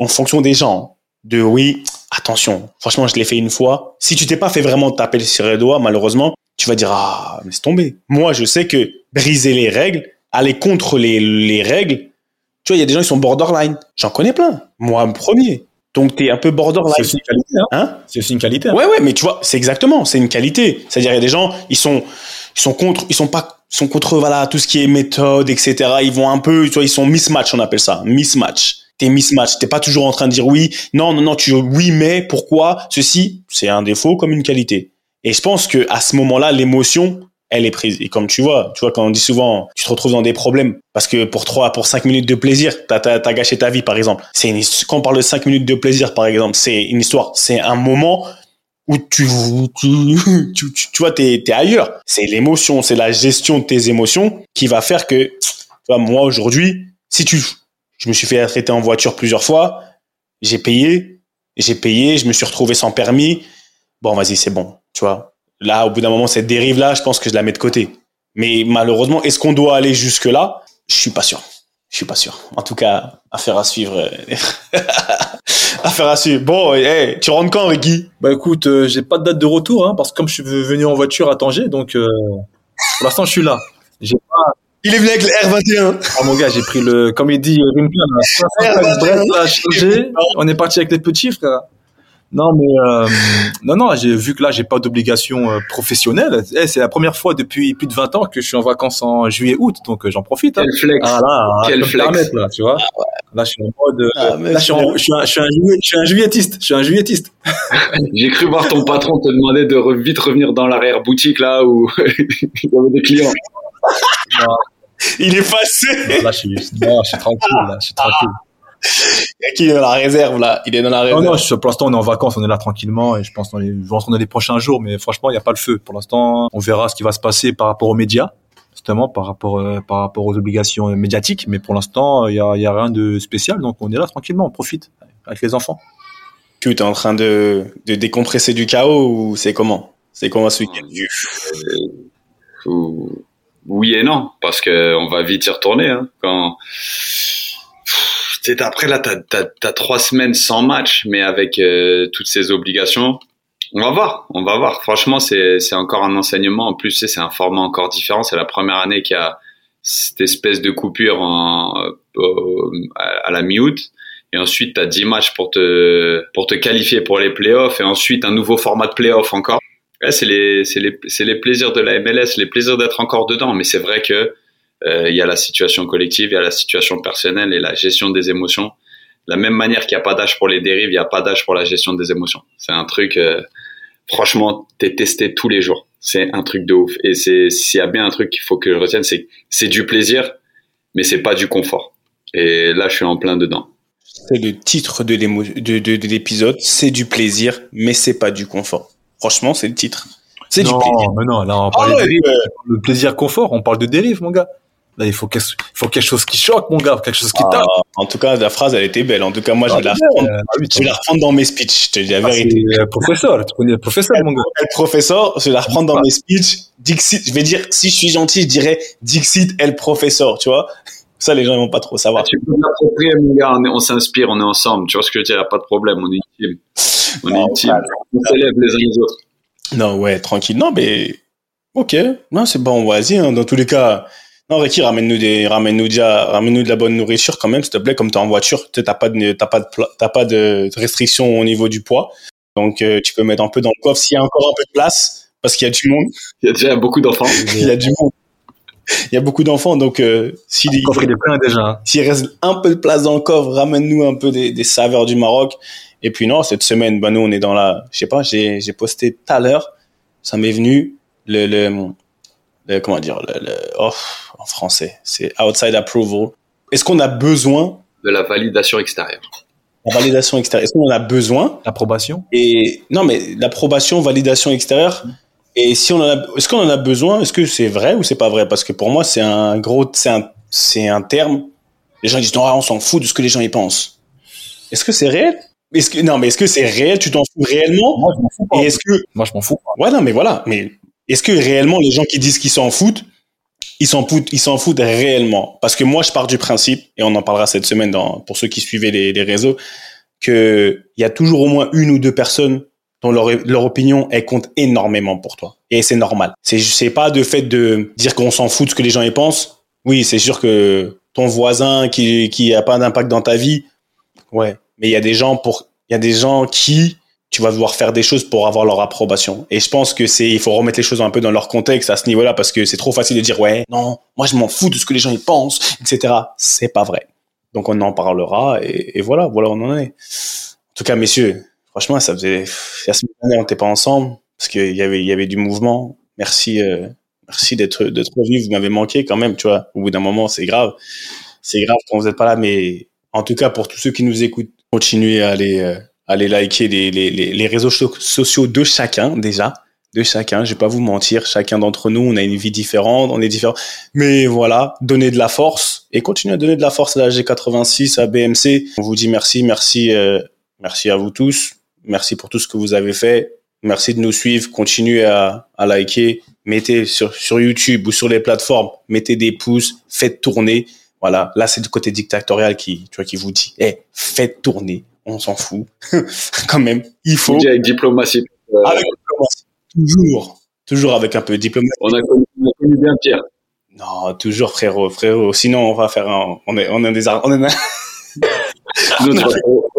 en fonction des gens de oui attention franchement je l'ai fait une fois. Si tu t'es pas fait vraiment taper sur les doigts malheureusement tu vas dire ah laisse tomber. Moi je sais que briser les règles aller contre les, les règles tu vois, il y a des gens qui sont borderline. J'en connais plein. Moi, le premier. Donc, tu es un peu borderline. C'est une qualité. Hein, hein? C'est aussi une qualité. Hein ouais, ouais, mais tu vois, c'est exactement, c'est une qualité. C'est-à-dire, il y a des gens, ils sont, ils sont contre, ils sont pas, ils sont contre, voilà, tout ce qui est méthode, etc. Ils vont un peu, tu vois, ils sont mismatch, on appelle ça. Mismatch. T'es mismatch. T'es pas toujours en train de dire oui, non, non, non, tu, oui, mais, pourquoi, ceci, c'est un défaut comme une qualité. Et je pense que à ce moment-là, l'émotion, elle est prise. Et comme tu vois, tu vois, quand on dit souvent, tu te retrouves dans des problèmes parce que pour trois, pour cinq minutes de plaisir, t'as, t'as, t'as gâché ta vie, par exemple. C'est une, quand on parle de cinq minutes de plaisir, par exemple, c'est une histoire, c'est un moment où tu, tu, tu, tu, vois, t'es, t'es ailleurs. C'est l'émotion, c'est la gestion de tes émotions qui va faire que, tu vois, moi, aujourd'hui, si tu, je me suis fait traiter en voiture plusieurs fois, j'ai payé, j'ai payé, je me suis retrouvé sans permis. Bon, vas-y, c'est bon, tu vois Là, au bout d'un moment, cette dérive-là, je pense que je la mets de côté. Mais malheureusement, est-ce qu'on doit aller jusque-là? Je suis pas sûr. Je suis pas sûr. En tout cas, affaire à suivre. affaire à suivre. Bon, hey, tu rentres quand, Ricky? Bah écoute, euh, j'ai pas de date de retour, hein, parce que comme je suis venu en voiture à Tanger, donc euh, pour l'instant, je suis là. J'ai pas... Il est venu avec le R21. Oh mon gars, j'ai pris le, comme il dit, On est parti avec les petits, frère. Non, mais euh, non, non, j'ai vu que là, j'ai pas d'obligation euh, professionnelle. Eh, c'est la première fois depuis plus de 20 ans que je suis en vacances en juillet-août, donc euh, j'en profite. Hein. Quel flex. Ah, là, Quel flex. là, tu vois. Ah, ouais. Là, je suis en mode. Ah, là, je suis, en, je, suis un, je, suis un juillet, je suis un juillettiste. Je suis un juillettiste. j'ai cru voir ton patron te demander de re vite revenir dans l'arrière boutique là où il y avait des clients. Non. Il est passé. là, je suis, non, je suis tranquille. Là, je suis tranquille. Il est dans la réserve là? Il est dans la réserve. Non, non, pour l'instant, on est en vacances, on est là tranquillement et je pense qu'on va dans les prochains jours. Mais franchement, il n'y a pas le feu. Pour l'instant, on verra ce qui va se passer par rapport aux médias, justement, par rapport, euh, par rapport aux obligations médiatiques. Mais pour l'instant, il n'y a, y a rien de spécial. Donc, on est là tranquillement, on profite avec les enfants. Tu es en train de, de décompresser du chaos ou c'est comment? C'est comment ce week-end? Euh, Oui et non, parce que on va vite y retourner. Hein, quand après là, t'as as, trois semaines sans match, mais avec euh, toutes ces obligations. On va voir, on va voir. Franchement, c'est encore un enseignement. En plus, c'est un format encore différent. C'est la première année qu'il y a cette espèce de coupure euh, à la mi-août. Et ensuite, tu as 10 matchs pour te, pour te qualifier pour les playoffs. Et ensuite, un nouveau format de playoffs encore. c'est les, les, les plaisirs de la MLS, les plaisirs d'être encore dedans. Mais c'est vrai que il y a la situation collective, il y a la situation personnelle et la gestion des émotions. De la même manière qu'il n'y a pas d'âge pour les dérives, il n'y a pas d'âge pour la gestion des émotions. C'est un truc, euh, franchement, t'es testé tous les jours. C'est un truc de ouf. Et c'est s'il y a bien un truc qu'il faut que je retienne, c'est c'est du plaisir, mais c'est pas du confort. Et là, je suis en plein dedans. C'est le titre de l'émo- de- de- de l'épisode. C'est du plaisir, mais c'est pas du confort. Franchement, c'est le titre. C'est du non, plaisir. mais non, là, on Ah parle ouais, de dérive. euh, Le plaisir confort, on parle de dérive, mon gars. Là, il faut, quelque- il faut quelque chose qui choque, mon gars, quelque chose qui ah, tape. en tout cas, la phrase, elle était belle. En tout cas, moi, je vais la Ah, reprendre, euh, ah oui, je vais la reprendre dans mes speeches. Je te dis la Ah, vérité. euh, professeur, tu connais le professeur, mon gars. El professeur, je vais la reprendre dans mes speeches. Dixit, je vais dire, si je suis gentil, je dirais Dixit El professeur, tu vois. Ça, les gens, ils vont pas trop savoir. Tu peux l'approprier, mon gars. On, s'inspire, on est ensemble. Tu vois ce que je veux dire? Pas de problème. On est intime. On est Ah, intime. ouais. On s'élève les uns les autres. Non, ouais, tranquille. Non, mais, ok. Non, c'est bon, vas-y, hein. Dans tous les cas, non, Ricky, ramène-nous des, ramène-nous déjà, ramène-nous de la bonne nourriture quand même, s'il te plaît, comme t'es en voiture. Tu sais, t'as pas de, t'as pas de, t'as pas de restriction au niveau du poids. Donc, euh, tu peux mettre un peu dans le coffre s'il y a encore un peu de place, parce qu'il y a du monde. Il y a déjà beaucoup d'enfants. Il y a du monde. Il y a beaucoup d'enfants, donc, euh, s'il Le coffre, il est plein déjà. hein. S'il reste un peu de place dans le coffre, ramène-nous un peu des, des saveurs du Maroc. Et puis non, cette semaine, bah nous on est dans la, je sais pas, j'ai j'ai posté tout à l'heure, ça m'est venu le, le, le- comment dire, le, le oh, français, c'est outside approval. Est-ce qu'on a besoin De la validation extérieure. la validation extérieure Est-ce qu'on en a besoin L'approbation. Et non, mais l'approbation, validation extérieure. Et si on en a, est-ce qu'on en a besoin? Est-ce que c'est vrai ou c'est pas vrai? Parce que pour moi, c'est un gros, c'est un, c'est un terme. Les gens disent non, on s'en fout de ce que les gens y pensent. Est-ce que c'est réel? Est-ce que non, mais est-ce que c'est réel? Tu t'en fous réellement? Moi, je m'en fous pas. Et est-ce que Moi, je m'en fous pas. ouais, non, mais voilà. Mais est-ce que réellement les gens qui disent qu'ils s'en foutent, ils s'en foutent, ils s'en foutent réellement Parce que moi, je pars du principe, et on en parlera cette semaine dans, pour ceux qui suivaient les, les réseaux, que il y a toujours au moins une ou deux personnes dont leur, leur opinion elle compte énormément pour toi. Et c'est normal. C'est c'est pas de fait de dire qu'on s'en fout de ce que les gens y pensent. Oui, c'est sûr que ton voisin qui qui a pas d'impact dans ta vie, ouais. Mais il y a des gens pour il y a des gens qui tu vas devoir faire des choses pour avoir leur approbation. Et je pense que c'est il faut remettre les choses un peu dans leur contexte à ce niveau-là parce que c'est trop facile de dire ouais non moi je m'en fous de ce que les gens y pensent etc. C'est pas vrai. Donc on en parlera et, voilà voilà on en est. En tout cas messieurs franchement ça faisait la semaine dernière on n'était pas ensemble parce qu'il y avait il y avait du mouvement. Merci euh, merci d'être d'être revenu vous m'avez manqué quand même tu vois au bout d'un moment c'est grave c'est grave quand vous n'êtes pas là mais en tout cas pour tous ceux qui nous écoutent continuez à aller euh, aller liker les, les, les, réseaux so- sociaux de chacun déjà. De chacun je vais pas vous mentir. Chacun d'entre nous on a une vie différente on est différent. Mais voilà donner de la force et continuer à donner de la force à la G86 à BMC on vous dit merci merci euh, merci à vous tous. Merci pour tout ce que vous avez fait. Merci de nous suivre. Continuez à, à liker. Mettez sur sur YouTube ou sur les plateformes mettez des pouces faites tourner. Voilà là c'est du côté dictatorial qui tu vois qui vous dit eh faites tourner on s'en fout quand même il faut avec diplomatie. Euh, avec diplomatie. toujours toujours avec un peu de diplomatie on, a connu, on a connu bien Pierre. non toujours frérot frérot sinon on va faire un on est on est des on est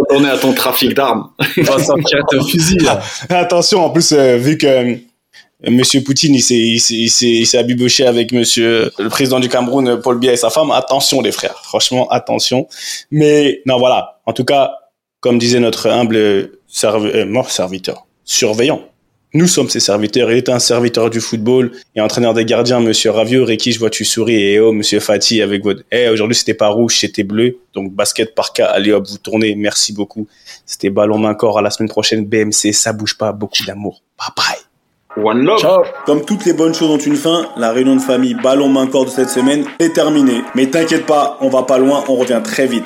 retourner à ton trafic d'armes. On va sortir un fusil, là. Attention, en plus, euh, vu que euh, Monsieur Poutine, il s'est, il s'est, il s'est, il s'est abiboché avec Monsieur le président du Cameroun, Paul Biya et sa femme. Attention, les frères. Franchement, attention. Mais non, voilà. En tout cas, comme disait notre humble euh, non, serviteur, surveillant. Nous sommes ses serviteurs. Il est un serviteur du football et entraîneur des gardiens, Monsieur Ravio. Ricky, je vois tu souris. Et oh, Monsieur Fati, avec votre. Eh, aujourd'hui, c'était pas rouge, c'était bleu. Donc, basket par cas. Allez hop, vous tournez. Merci beaucoup. C'était ballon main corps. À la semaine prochaine. BMC, ça bouge pas. Beaucoup d'amour. Bye bye. One love. Ciao. Comme toutes les bonnes choses ont une fin, la réunion de famille ballon main corps de cette semaine est terminée. Mais t'inquiète pas, on va pas loin, on revient très vite.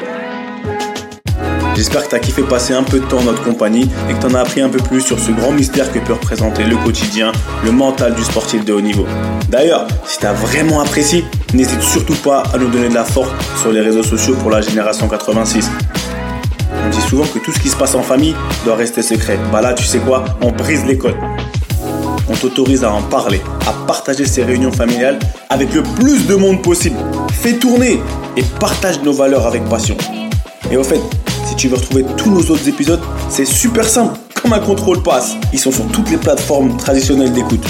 J'espère que t'as kiffé passer un peu de temps en notre compagnie et que t'en as appris un peu plus sur ce grand mystère que peut représenter le quotidien, le mental du sportif de haut niveau. D'ailleurs, si t'as vraiment apprécié, n'hésite surtout pas à nous donner de la force sur les réseaux sociaux pour la génération 86. On dit souvent que tout ce qui se passe en famille doit rester secret. Bah là, tu sais quoi? On brise les codes on t'autorise à en parler, à partager ces réunions familiales avec le plus de monde possible. Fais tourner et partage nos valeurs avec passion. Et au fait, si tu veux retrouver tous nos autres épisodes, c'est super simple, comme un contrôle passe. Ils sont sur toutes les plateformes traditionnelles d'écoute.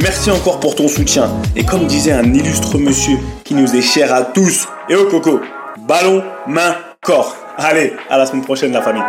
Merci encore pour ton soutien. Et comme disait un illustre monsieur qui nous est cher à tous, et au coco, ballon, main, corps. Allez, à la semaine prochaine la famille.